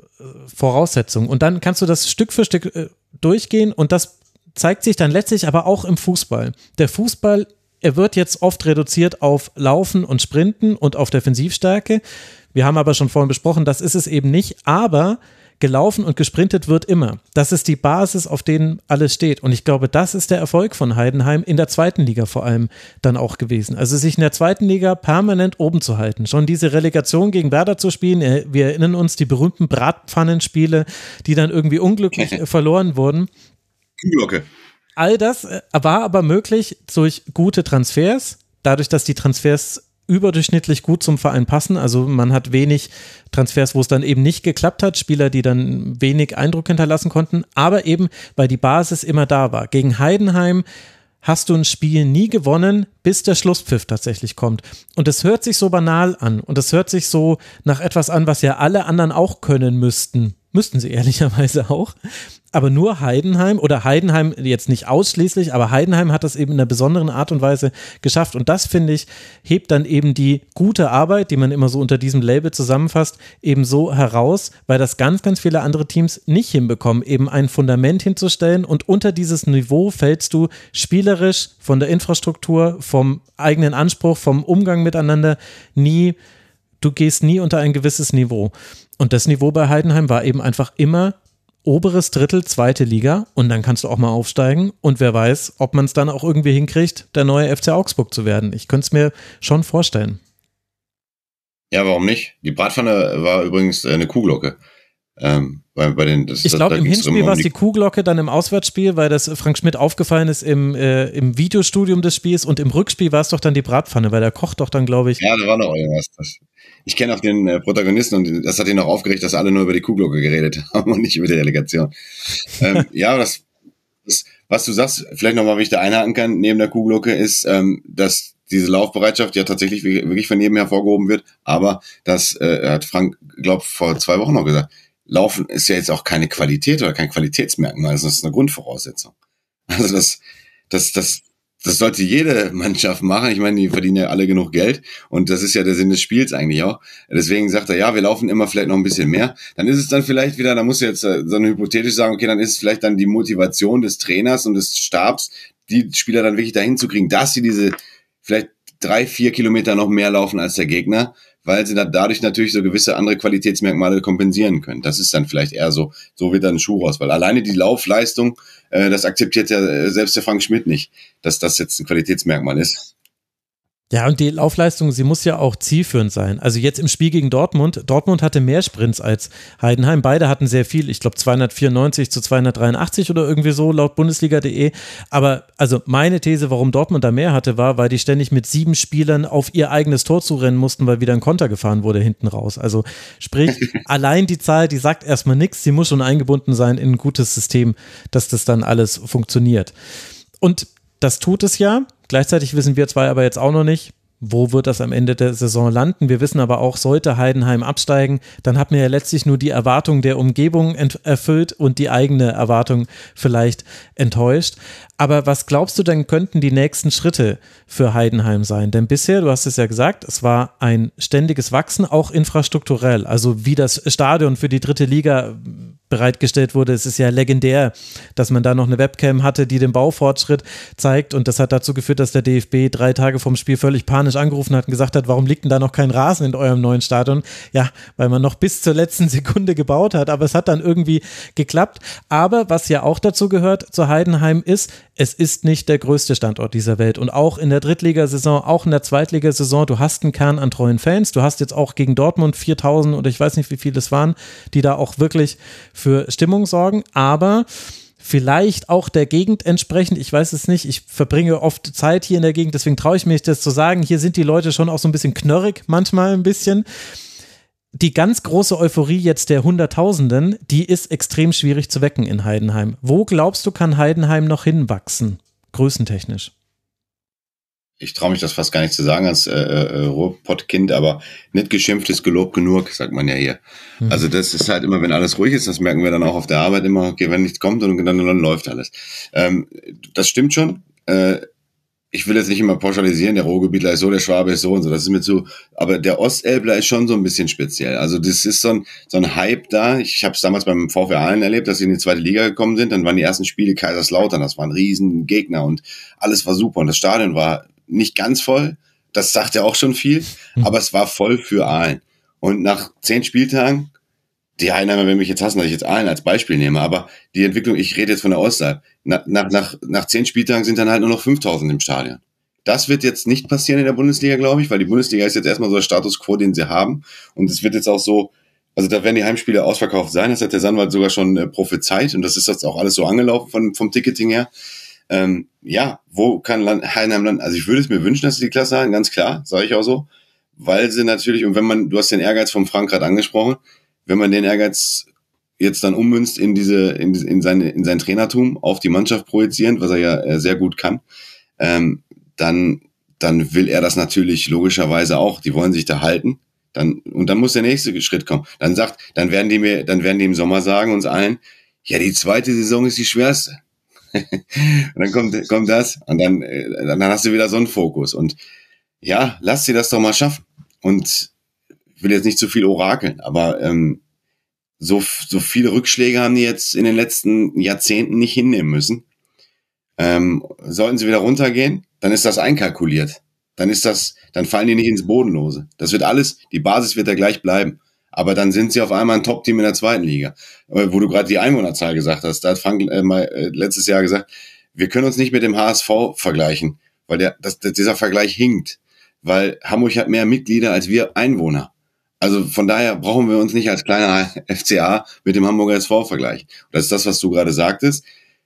C: Voraussetzungen. Und dann kannst du das Stück für Stück äh, durchgehen und das zeigt sich dann letztlich aber auch im Fußball. Der Fußball, er wird jetzt oft reduziert auf Laufen und Sprinten und auf Defensivstärke. Wir haben aber schon vorhin besprochen, das ist es eben nicht, aber gelaufen und gesprintet wird immer. Das ist die Basis, auf denen alles steht. Und ich glaube, das ist der Erfolg von Heidenheim in der zweiten Liga vor allem dann auch gewesen. Also sich in der zweiten Liga permanent oben zu halten. Schon diese Relegation gegen Werder zu spielen. Äh, wir erinnern uns die berühmten Bratpfannenspiele, die dann irgendwie unglücklich verloren wurden.
D: Glocke.
C: All das äh, war aber möglich durch gute Transfers. Dadurch, dass die Transfers überdurchschnittlich gut zum Verein passen. Also man hat wenig Transfers, wo es dann eben nicht geklappt hat, Spieler, die dann wenig Eindruck hinterlassen konnten, aber eben, weil die Basis immer da war. Gegen Heidenheim hast du ein Spiel nie gewonnen, bis der Schlusspfiff tatsächlich kommt. Und es hört sich so banal an und es hört sich so nach etwas an, was ja alle anderen auch können müssten. Müssten sie ehrlicherweise auch. Aber nur Heidenheim oder Heidenheim jetzt nicht ausschließlich, aber Heidenheim hat das eben in einer besonderen Art und Weise geschafft. Und das, finde ich, hebt dann eben die gute Arbeit, die man immer so unter diesem Label zusammenfasst, eben so heraus, weil das ganz, ganz viele andere Teams nicht hinbekommen, eben ein Fundament hinzustellen. Und unter dieses Niveau fällst du spielerisch von der Infrastruktur, vom eigenen Anspruch, vom Umgang miteinander nie, du gehst nie unter ein gewisses Niveau. Und das Niveau bei Heidenheim war eben einfach immer oberes Drittel, zweite Liga und dann kannst du auch mal aufsteigen und wer weiß, ob man es dann auch irgendwie hinkriegt, der neue FC Augsburg zu werden. Ich könnte es mir schon vorstellen.
D: Ja, warum nicht? Die Bratpfanne war übrigens eine Kuhglocke. Ähm, bei, bei den,
C: das, ich glaube, im Hinspiel war es die Kuhglocke, dann im Auswärtsspiel, weil das Frank Schmidt aufgefallen ist im, äh, im Videostudium des Spiels und im Rückspiel war es doch dann die Bratpfanne, weil der kocht doch dann, glaube ich.
D: Ja, da war noch irgendwas. Ich kenne auch den äh, Protagonisten und das hat ihn noch aufgeregt, dass alle nur über die Kuhglocke geredet haben und nicht über die Delegation. ähm, ja, das, das, was du sagst, vielleicht nochmal, wie ich da einhaken kann, neben der Kuhglocke, ist, ähm, dass diese Laufbereitschaft ja tatsächlich wirklich von jedem hervorgehoben wird, aber das äh, hat Frank, glaube vor zwei Wochen noch gesagt, Laufen ist ja jetzt auch keine Qualität oder kein Qualitätsmerkmal, das ist eine Grundvoraussetzung. Also das, das, das, das sollte jede Mannschaft machen. Ich meine, die verdienen ja alle genug Geld und das ist ja der Sinn des Spiels eigentlich auch. Deswegen sagt er, ja, wir laufen immer vielleicht noch ein bisschen mehr. Dann ist es dann vielleicht wieder, da muss jetzt äh, so eine hypothetisch sagen, okay, dann ist es vielleicht dann die Motivation des Trainers und des Stabs, die Spieler dann wirklich dahin zu kriegen, dass sie diese vielleicht drei, vier Kilometer noch mehr laufen als der Gegner, weil sie dann dadurch natürlich so gewisse andere Qualitätsmerkmale kompensieren können. Das ist dann vielleicht eher so, so wird dann ein Schuh raus, weil alleine die Laufleistung, äh, das akzeptiert ja äh, selbst der Frank Schmidt nicht, dass das jetzt ein Qualitätsmerkmal ist.
C: Ja, und die Laufleistung, sie muss ja auch zielführend sein. Also jetzt im Spiel gegen Dortmund, Dortmund hatte mehr Sprints als Heidenheim. Beide hatten sehr viel, ich glaube 294 zu 283 oder irgendwie so laut Bundesliga.de. Aber also meine These, warum Dortmund da mehr hatte, war, weil die ständig mit sieben Spielern auf ihr eigenes Tor zurennen mussten, weil wieder ein Konter gefahren wurde hinten raus. Also sprich, allein die Zahl, die sagt erstmal nichts, sie muss schon eingebunden sein in ein gutes System, dass das dann alles funktioniert. Und das tut es ja. Gleichzeitig wissen wir zwei aber jetzt auch noch nicht, wo wird das am Ende der Saison landen? Wir wissen aber auch, sollte Heidenheim absteigen, dann hat man ja letztlich nur die Erwartung der Umgebung erfüllt und die eigene Erwartung vielleicht enttäuscht. Aber was glaubst du denn könnten die nächsten Schritte für Heidenheim sein? Denn bisher, du hast es ja gesagt, es war ein ständiges Wachsen, auch infrastrukturell. Also wie das Stadion für die dritte Liga bereitgestellt wurde. Es ist ja legendär, dass man da noch eine Webcam hatte, die den Baufortschritt zeigt. Und das hat dazu geführt, dass der DFB drei Tage vom Spiel völlig panisch angerufen hat und gesagt hat, warum liegt denn da noch kein Rasen in eurem neuen Stadion? Ja, weil man noch bis zur letzten Sekunde gebaut hat. Aber es hat dann irgendwie geklappt. Aber was ja auch dazu gehört zu Heidenheim ist, es ist nicht der größte Standort dieser Welt. Und auch in der Drittligasaison, auch in der Zweitligasaison, du hast einen Kern an treuen Fans. Du hast jetzt auch gegen Dortmund 4000 oder ich weiß nicht, wie viele es waren, die da auch wirklich für Stimmung sorgen. Aber vielleicht auch der Gegend entsprechend. Ich weiß es nicht. Ich verbringe oft Zeit hier in der Gegend, deswegen traue ich mich das zu sagen. Hier sind die Leute schon auch so ein bisschen knörrig, manchmal ein bisschen die ganz große Euphorie jetzt der Hunderttausenden, die ist extrem schwierig zu wecken in Heidenheim. Wo glaubst du, kann Heidenheim noch hinwachsen, größentechnisch?
D: Ich traue mich das fast gar nicht zu sagen als äh, äh, Ruhrpottkind, aber nicht geschimpft ist gelobt genug, sagt man ja hier. Mhm. Also das ist halt immer, wenn alles ruhig ist, das merken wir dann auch auf der Arbeit immer, okay, wenn nichts kommt und dann, dann läuft alles. Ähm, das stimmt schon. Äh, ich will jetzt nicht immer pauschalisieren, der Ruhrgebietler ist so, der Schwabe ist so und so, das ist mir zu, aber der Ostelbler ist schon so ein bisschen speziell. Also das ist so ein, so ein Hype da. Ich habe es damals beim VfR Aalen erlebt, dass sie in die zweite Liga gekommen sind, dann waren die ersten Spiele Kaiserslautern, das waren riesen Gegner und alles war super und das Stadion war nicht ganz voll, das sagt ja auch schon viel, hm. aber es war voll für Aalen. Und nach zehn Spieltagen die Heidenheimer werden mich jetzt hassen, dass ich jetzt Aalen als Beispiel nehme, aber die Entwicklung, ich rede jetzt von der Ostalb, nach, nach, nach, zehn Spieltagen sind dann halt nur noch 5000 im Stadion. Das wird jetzt nicht passieren in der Bundesliga, glaube ich, weil die Bundesliga ist jetzt erstmal so der Status quo, den sie haben. Und es wird jetzt auch so, also da werden die Heimspiele ausverkauft sein. Das hat der Sandwald sogar schon äh, prophezeit und das ist jetzt auch alles so angelaufen von, vom Ticketing her. Ähm, ja, wo kann Land, Heidenheim landen? Also ich würde es mir wünschen, dass sie die Klasse haben, ganz klar, sage ich auch so. Weil sie natürlich, und wenn man, du hast den Ehrgeiz vom Frank gerade angesprochen, wenn man den Ehrgeiz jetzt dann ummünzt in diese, in, in, seine, in sein Trainertum auf die Mannschaft projizierend, was er ja äh, sehr gut kann, ähm, dann, dann will er das natürlich logischerweise auch. Die wollen sich da halten. Dann, und dann muss der nächste Schritt kommen. Dann sagt, dann werden die mir, dann werden die im Sommer sagen uns allen, ja, die zweite Saison ist die schwerste. und dann kommt, kommt das und dann, äh, dann hast du wieder so einen Fokus. Und ja, lass sie das doch mal schaffen. Und ich will jetzt nicht zu viel orakeln, aber ähm, so, so viele Rückschläge haben die jetzt in den letzten Jahrzehnten nicht hinnehmen müssen. Ähm, sollten sie wieder runtergehen, dann ist das einkalkuliert. Dann ist das, dann fallen die nicht ins Bodenlose. Das wird alles, die Basis wird da gleich bleiben. Aber dann sind sie auf einmal ein Top-Team in der zweiten Liga. Äh, wo du gerade die Einwohnerzahl gesagt hast, da hat Frank äh, mal äh, letztes Jahr gesagt, wir können uns nicht mit dem HSV vergleichen, weil der, das, dieser Vergleich hinkt. Weil Hamburg hat mehr Mitglieder als wir Einwohner. Also von daher brauchen wir uns nicht als kleiner FCA mit dem Hamburger SV vergleichen. das ist das, was du gerade sagtest.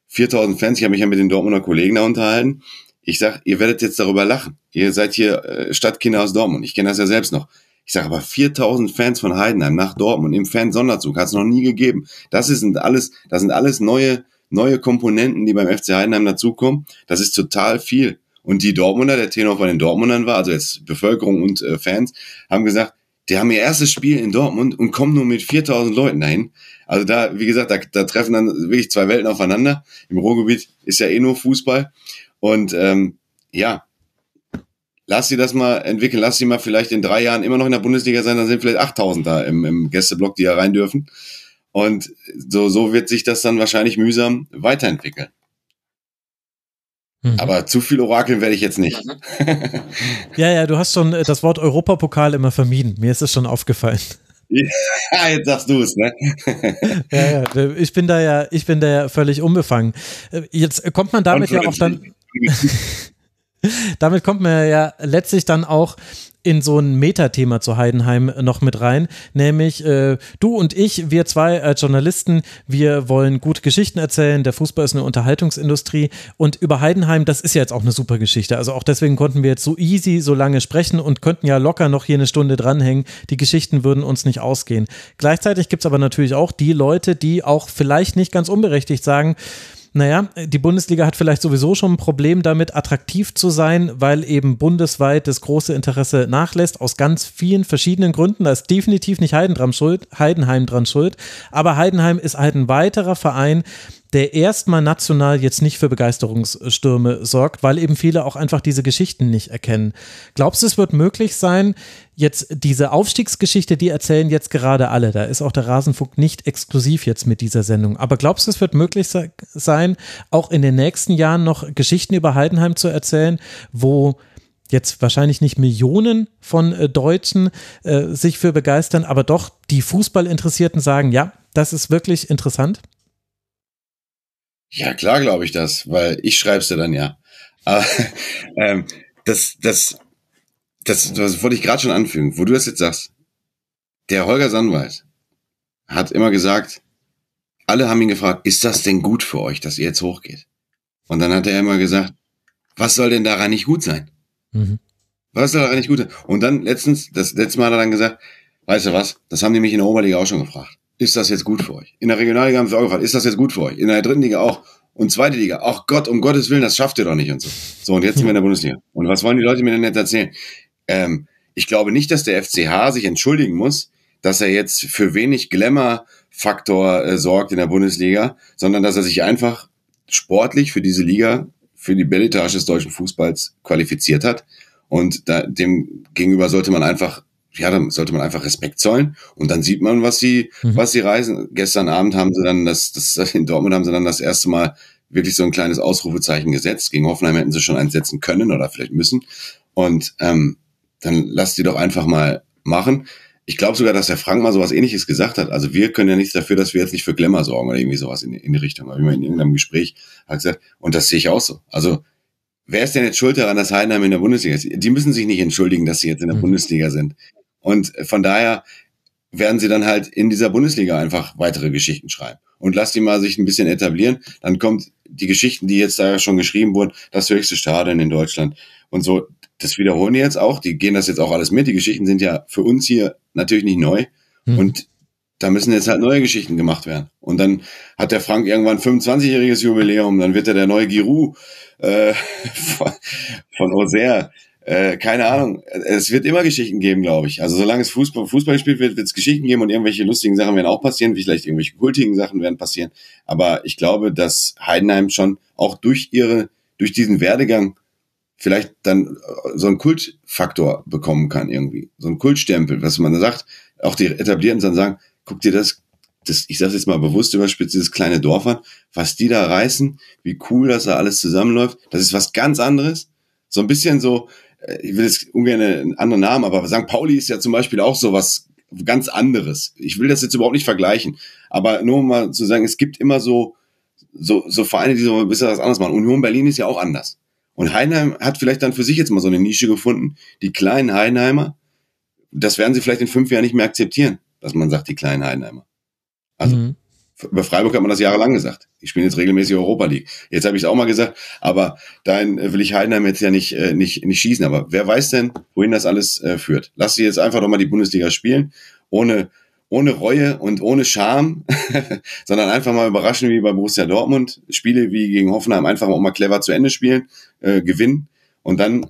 D: 4000 Fans, ich habe mich ja mit den Dortmunder Kollegen da unterhalten. Ich sag, ihr werdet jetzt darüber lachen. Ihr seid hier äh, Stadtkinder aus Dortmund. Ich kenne das ja selbst noch. Ich sage aber 4000 Fans von Heidenheim nach Dortmund im Fan-Sonderzug hat es noch nie gegeben. Das sind alles, das sind alles neue, neue Komponenten, die beim FC Heidenheim dazukommen. Das ist total viel. Und die Dortmunder, der Tenor von den Dortmundern war, also jetzt Bevölkerung und äh, Fans, haben gesagt, die haben ihr erstes Spiel in Dortmund und kommen nur mit 4000 Leuten dahin. Also da, wie gesagt, da, da treffen dann wirklich zwei Welten aufeinander. Im Ruhrgebiet ist ja eh nur Fußball. Und ähm, ja, lass sie das mal entwickeln, lass sie mal vielleicht in drei Jahren immer noch in der Bundesliga sein, dann sind vielleicht 8000 da im, im Gästeblock, die ja rein dürfen. Und so, so wird sich das dann wahrscheinlich mühsam weiterentwickeln. Mhm. Aber zu viel Orakeln werde ich jetzt nicht.
C: ja, ja, du hast schon äh, das Wort Europapokal immer vermieden. Mir ist es schon aufgefallen.
D: Ja, jetzt sagst du es, ne?
C: ja, ja, ich bin da ja, ich bin da ja völlig unbefangen. Äh, jetzt kommt man damit ja auch dann. damit kommt man ja letztlich dann auch in so ein Metathema zu Heidenheim noch mit rein, nämlich äh, du und ich, wir zwei als Journalisten, wir wollen gute Geschichten erzählen, der Fußball ist eine Unterhaltungsindustrie. Und über Heidenheim, das ist ja jetzt auch eine super Geschichte, also auch deswegen konnten wir jetzt so easy so lange sprechen und könnten ja locker noch hier eine Stunde dranhängen, die Geschichten würden uns nicht ausgehen. Gleichzeitig gibt es aber natürlich auch die Leute, die auch vielleicht nicht ganz unberechtigt sagen, naja, die Bundesliga hat vielleicht sowieso schon ein Problem damit, attraktiv zu sein, weil eben bundesweit das große Interesse nachlässt, aus ganz vielen verschiedenen Gründen. Da ist definitiv nicht Heiden dran schuld, Heidenheim dran schuld. Aber Heidenheim ist halt ein weiterer Verein, der erstmal national jetzt nicht für Begeisterungsstürme sorgt, weil eben viele auch einfach diese Geschichten nicht erkennen. Glaubst du, es wird möglich sein, jetzt diese Aufstiegsgeschichte, die erzählen jetzt gerade alle, da ist auch der Rasenfunk nicht exklusiv jetzt mit dieser Sendung, aber glaubst du, es wird möglich sein, auch in den nächsten Jahren noch Geschichten über Heidenheim zu erzählen, wo jetzt wahrscheinlich nicht Millionen von äh, Deutschen äh, sich für begeistern, aber doch die Fußballinteressierten sagen, ja, das ist wirklich interessant?
D: Ja, klar glaube ich das, weil ich schreib's dir dann ja. Aber ähm, das, das, das, das wollte ich gerade schon anfügen, wo du das jetzt sagst. Der Holger Sandwald hat immer gesagt, alle haben ihn gefragt, ist das denn gut für euch, dass ihr jetzt hochgeht? Und dann hat er immer gesagt, was soll denn daran nicht gut sein? Mhm. Was soll daran nicht gut sein? Und dann letztens, das letzte Mal hat er dann gesagt, weißt du was, das haben die mich in der Oberliga auch schon gefragt ist das jetzt gut für euch? In der Regionalliga haben sie auch gefragt, ist das jetzt gut für euch? In der dritten Liga auch. Und zweite Liga, ach Gott, um Gottes Willen, das schafft ihr doch nicht und so. So, und jetzt sind wir in der Bundesliga. Und was wollen die Leute mir denn jetzt erzählen? Ähm, ich glaube nicht, dass der FCH sich entschuldigen muss, dass er jetzt für wenig Glamour-Faktor äh, sorgt in der Bundesliga, sondern dass er sich einfach sportlich für diese Liga, für die Belletage des deutschen Fußballs qualifiziert hat. Und da, dem gegenüber sollte man einfach ja, dann sollte man einfach Respekt zollen und dann sieht man, was sie, mhm. was sie reisen. Gestern Abend haben sie dann das, das, in Dortmund haben sie dann das erste Mal wirklich so ein kleines Ausrufezeichen gesetzt. Gegen Hoffenheim hätten sie schon eins setzen können oder vielleicht müssen. Und ähm, dann lasst die doch einfach mal machen. Ich glaube sogar, dass der Frank mal sowas ähnliches gesagt hat. Also wir können ja nichts dafür, dass wir jetzt nicht für Glamour sorgen oder irgendwie sowas in, in die Richtung. Habe ich mal in irgendeinem Gespräch hat gesagt. Und das sehe ich auch so. Also wer ist denn jetzt schuld daran, dass Heidenheim in der Bundesliga ist? Die müssen sich nicht entschuldigen, dass sie jetzt in der mhm. Bundesliga sind. Und von daher werden sie dann halt in dieser Bundesliga einfach weitere Geschichten schreiben. Und lass die mal sich ein bisschen etablieren. Dann kommt die Geschichten, die jetzt da schon geschrieben wurden, das höchste Stadion in Deutschland und so. Das wiederholen die jetzt auch. Die gehen das jetzt auch alles mit. Die Geschichten sind ja für uns hier natürlich nicht neu. Hm. Und da müssen jetzt halt neue Geschichten gemacht werden. Und dann hat der Frank irgendwann 25-jähriges Jubiläum. Dann wird er der neue Giroud äh, von, von Auxerre. Äh, keine Ahnung. Es wird immer Geschichten geben, glaube ich. Also solange es Fußball, Fußball gespielt wird, wird es Geschichten geben und irgendwelche lustigen Sachen werden auch passieren, vielleicht irgendwelche kultigen Sachen werden passieren. Aber ich glaube, dass Heidenheim schon auch durch ihre, durch diesen Werdegang vielleicht dann äh, so einen Kultfaktor bekommen kann irgendwie. So einen Kultstempel, was man sagt, auch die Etablierten dann sagen, guck dir das, das, ich sage jetzt mal bewusst überspitzt, dieses kleine Dorf an, was die da reißen, wie cool das da alles zusammenläuft, das ist was ganz anderes. So ein bisschen so, ich will jetzt ungern einen anderen Namen, aber St. Pauli ist ja zum Beispiel auch so was ganz anderes. Ich will das jetzt überhaupt nicht vergleichen, aber nur um mal zu sagen, es gibt immer so, so, so Vereine, die so ein bisschen was anderes machen. Union Berlin ist ja auch anders. Und Heinheim hat vielleicht dann für sich jetzt mal so eine Nische gefunden. Die kleinen Heinheimer, das werden sie vielleicht in fünf Jahren nicht mehr akzeptieren, dass man sagt, die kleinen Heinheimer. Also, mhm. Über Freiburg hat man das jahrelang gesagt. Die spielen jetzt regelmäßig Europa League. Jetzt habe ich es auch mal gesagt, aber dahin will ich Heidenheim jetzt ja nicht, äh, nicht, nicht schießen. Aber wer weiß denn, wohin das alles äh, führt? Lass sie jetzt einfach doch mal die Bundesliga spielen, ohne, ohne Reue und ohne Scham, sondern einfach mal überraschen wie bei Borussia Dortmund. Spiele wie gegen Hoffenheim einfach auch mal clever zu Ende spielen, äh, gewinnen. Und dann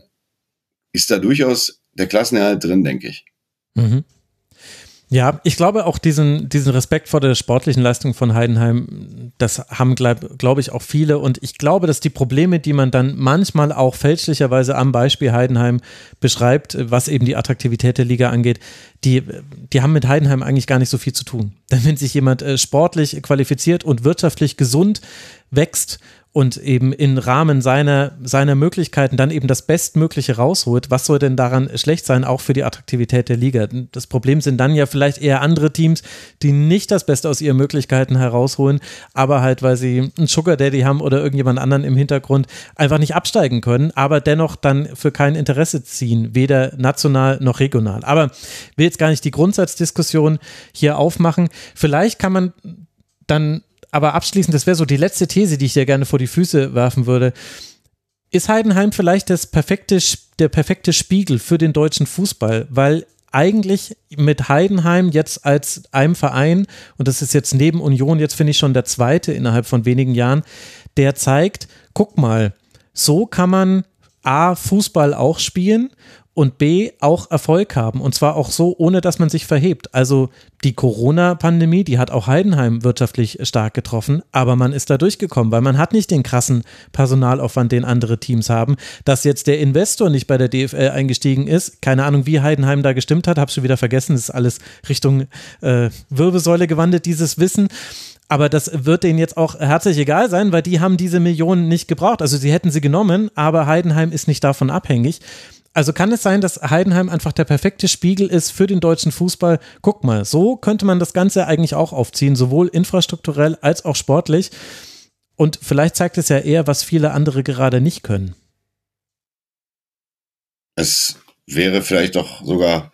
D: ist da durchaus der Klassenerhalt drin, denke ich.
C: Mhm. Ja, ich glaube auch diesen, diesen Respekt vor der sportlichen Leistung von Heidenheim, das haben, glaube glaub ich, auch viele. Und ich glaube, dass die Probleme, die man dann manchmal auch fälschlicherweise am Beispiel Heidenheim beschreibt, was eben die Attraktivität der Liga angeht, die, die haben mit Heidenheim eigentlich gar nicht so viel zu tun. Denn wenn sich jemand äh, sportlich qualifiziert und wirtschaftlich gesund wächst und eben im Rahmen seiner, seiner Möglichkeiten dann eben das Bestmögliche rausholt, was soll denn daran schlecht sein, auch für die Attraktivität der Liga? Das Problem sind dann ja vielleicht eher andere Teams, die nicht das Beste aus ihren Möglichkeiten herausholen, aber halt, weil sie einen Sugar Daddy haben oder irgendjemand anderen im Hintergrund, einfach nicht absteigen können, aber dennoch dann für kein Interesse ziehen, weder national noch regional. Aber will jetzt gar nicht die Grundsatzdiskussion hier aufmachen. Vielleicht kann man dann aber abschließend, das wäre so die letzte These, die ich dir gerne vor die Füße werfen würde. Ist Heidenheim vielleicht das perfekte, der perfekte Spiegel für den deutschen Fußball? Weil eigentlich mit Heidenheim jetzt als einem Verein, und das ist jetzt neben Union, jetzt finde ich schon der zweite innerhalb von wenigen Jahren, der zeigt, guck mal, so kann man A, Fußball auch spielen und B auch Erfolg haben. Und zwar auch so, ohne dass man sich verhebt. Also die Corona-Pandemie, die hat auch Heidenheim wirtschaftlich stark getroffen, aber man ist da durchgekommen, weil man hat nicht den krassen Personalaufwand, den andere Teams haben. Dass jetzt der Investor nicht bei der DFL eingestiegen ist, keine Ahnung, wie Heidenheim da gestimmt hat, habe schon wieder vergessen, das ist alles Richtung äh, Wirbelsäule gewandelt, dieses Wissen. Aber das wird denen jetzt auch herzlich egal sein, weil die haben diese Millionen nicht gebraucht. Also sie hätten sie genommen, aber Heidenheim ist nicht davon abhängig. Also kann es sein, dass Heidenheim einfach der perfekte Spiegel ist für den deutschen Fußball? Guck mal, so könnte man das Ganze eigentlich auch aufziehen, sowohl infrastrukturell als auch sportlich. Und vielleicht zeigt es ja eher, was viele andere gerade nicht können.
D: Es wäre vielleicht doch sogar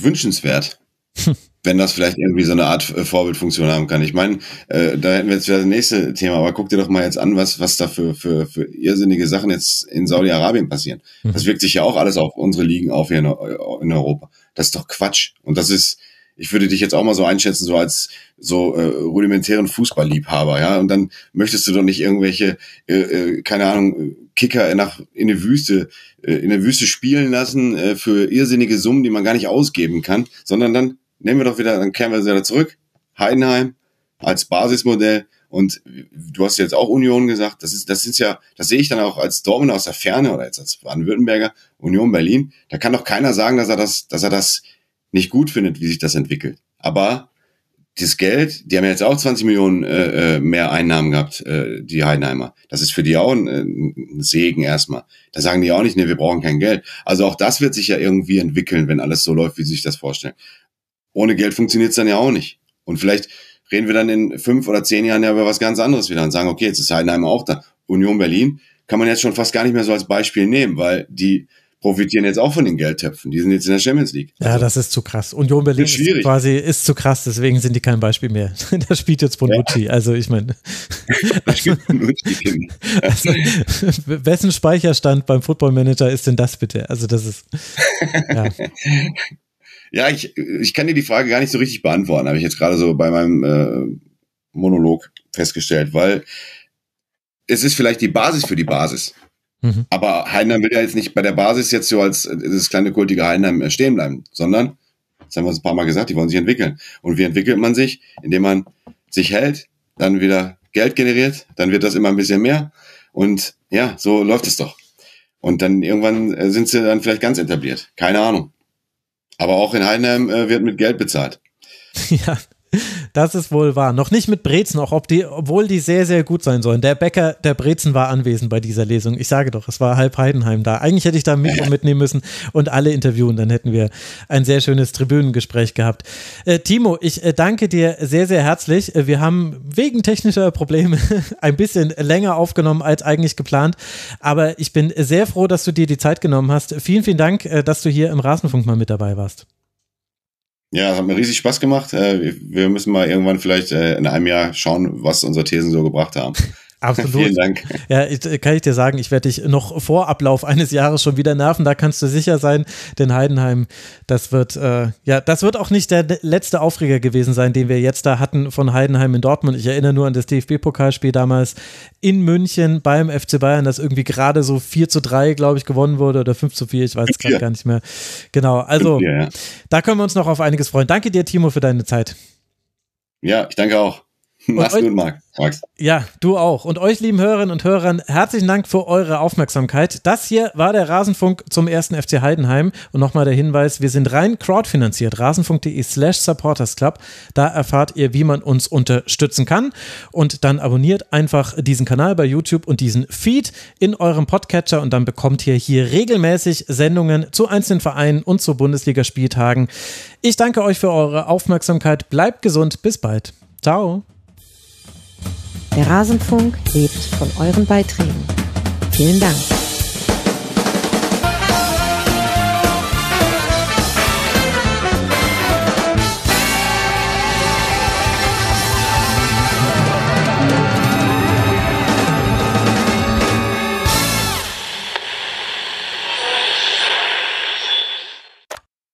D: wünschenswert, wenn das vielleicht irgendwie so eine Art äh, Vorbildfunktion haben kann. Ich meine, äh, da hätten wir jetzt wieder das nächste Thema, aber guck dir doch mal jetzt an, was, was da für, für, für irrsinnige Sachen jetzt in Saudi-Arabien passieren. Mhm. Das wirkt sich ja auch alles auf unsere Ligen auf hier in, in, Europa. Das ist doch Quatsch. Und das ist, ich würde dich jetzt auch mal so einschätzen, so als so äh, rudimentären Fußballliebhaber, ja. Und dann möchtest du doch nicht irgendwelche, äh, äh, keine Ahnung, Kicker nach in eine Wüste, äh, in der Wüste spielen lassen äh, für irrsinnige Summen, die man gar nicht ausgeben kann, sondern dann nehmen wir doch wieder, dann kehren wir wieder zurück. Heidenheim als Basismodell. Und du hast jetzt auch Union gesagt, das ist, das ist ja, das sehe ich dann auch als Dortmund aus der Ferne oder jetzt als Baden-Württemberger, Union Berlin. Da kann doch keiner sagen, dass er das, dass er das nicht gut findet, wie sich das entwickelt. Aber das Geld, die haben jetzt auch 20 Millionen äh, äh, mehr Einnahmen gehabt, äh, die Heidenheimer. Das ist für die auch ein, ein Segen erstmal. Da sagen die auch nicht, nee, wir brauchen kein Geld. Also auch das wird sich ja irgendwie entwickeln, wenn alles so läuft, wie sie sich das vorstellen ohne Geld funktioniert es dann ja auch nicht. Und vielleicht reden wir dann in fünf oder zehn Jahren ja über was ganz anderes wieder und sagen, okay, jetzt ist Heidenheim auch da. Union Berlin kann man jetzt schon fast gar nicht mehr so als Beispiel nehmen, weil die profitieren jetzt auch von den Geldtöpfen. Die sind jetzt in der Champions League.
C: Ja, also, das ist zu krass. Union Berlin ist, ist quasi ist zu krass, deswegen sind die kein Beispiel mehr. da spielt jetzt Bonucci. Ja. Also ich meine. also, wessen Speicherstand beim Football Manager ist denn das bitte? Also das ist. Ja.
D: Ja, ich, ich kann dir die Frage gar nicht so richtig beantworten, habe ich jetzt gerade so bei meinem äh, Monolog festgestellt, weil es ist vielleicht die Basis für die Basis. Mhm. Aber Heidenheim will ja jetzt nicht bei der Basis jetzt so als äh, das kleine kultige Heidenheim äh, stehen bleiben, sondern, das haben wir ein paar Mal gesagt, die wollen sich entwickeln. Und wie entwickelt man sich? Indem man sich hält, dann wieder Geld generiert, dann wird das immer ein bisschen mehr. Und ja, so läuft es doch. Und dann irgendwann äh, sind sie dann vielleicht ganz etabliert. Keine Ahnung. Aber auch in Heidenheim äh, wird mit Geld bezahlt.
C: Ja, das ist wohl wahr. Noch nicht mit Brezen, auch ob die, obwohl die sehr, sehr gut sein sollen. Der Bäcker der Brezen war anwesend bei dieser Lesung. Ich sage doch, es war halb Heidenheim da. Eigentlich hätte ich da ein Mikro mitnehmen müssen und alle interviewen. Dann hätten wir ein sehr schönes Tribünengespräch gehabt. Äh, Timo, ich äh, danke dir sehr, sehr herzlich. Äh, wir haben wegen technischer Probleme ein bisschen länger aufgenommen als eigentlich geplant. Aber ich bin sehr froh, dass du dir die Zeit genommen hast. Vielen, vielen Dank, äh, dass du hier im Rasenfunk mal mit dabei warst.
D: Ja, hat mir riesig Spaß gemacht. Äh, wir müssen mal irgendwann vielleicht äh, in einem Jahr schauen, was unsere Thesen so gebracht haben.
C: Absolut.
D: Vielen Dank.
C: Ja, ich, kann ich dir sagen, ich werde dich noch vor Ablauf eines Jahres schon wieder nerven, da kannst du sicher sein, denn Heidenheim, das wird, äh, ja, das wird auch nicht der letzte Aufreger gewesen sein, den wir jetzt da hatten von Heidenheim in Dortmund. Ich erinnere nur an das DFB-Pokalspiel damals in München beim FC Bayern, das irgendwie gerade so 4 zu 3, glaube ich, gewonnen wurde oder 5 zu 4, ich weiß es gerade gar nicht mehr. Genau, also ja, ja. da können wir uns noch auf einiges freuen. Danke dir, Timo, für deine Zeit.
D: Ja, ich danke auch. Mach's gut, Marc. Max.
C: Ja, du auch. Und euch, lieben Hörerinnen und Hörern, herzlichen Dank für eure Aufmerksamkeit. Das hier war der Rasenfunk zum ersten FC Heidenheim. Und nochmal der Hinweis, wir sind rein crowdfinanziert. Rasenfunk.de slash supportersclub. Da erfahrt ihr, wie man uns unterstützen kann. Und dann abonniert einfach diesen Kanal bei YouTube und diesen Feed in eurem Podcatcher und dann bekommt ihr hier regelmäßig Sendungen zu einzelnen Vereinen und zu Bundesligaspieltagen. Ich danke euch für eure Aufmerksamkeit. Bleibt gesund. Bis bald. Ciao.
A: Der Rasenfunk lebt von euren Beiträgen. Vielen Dank.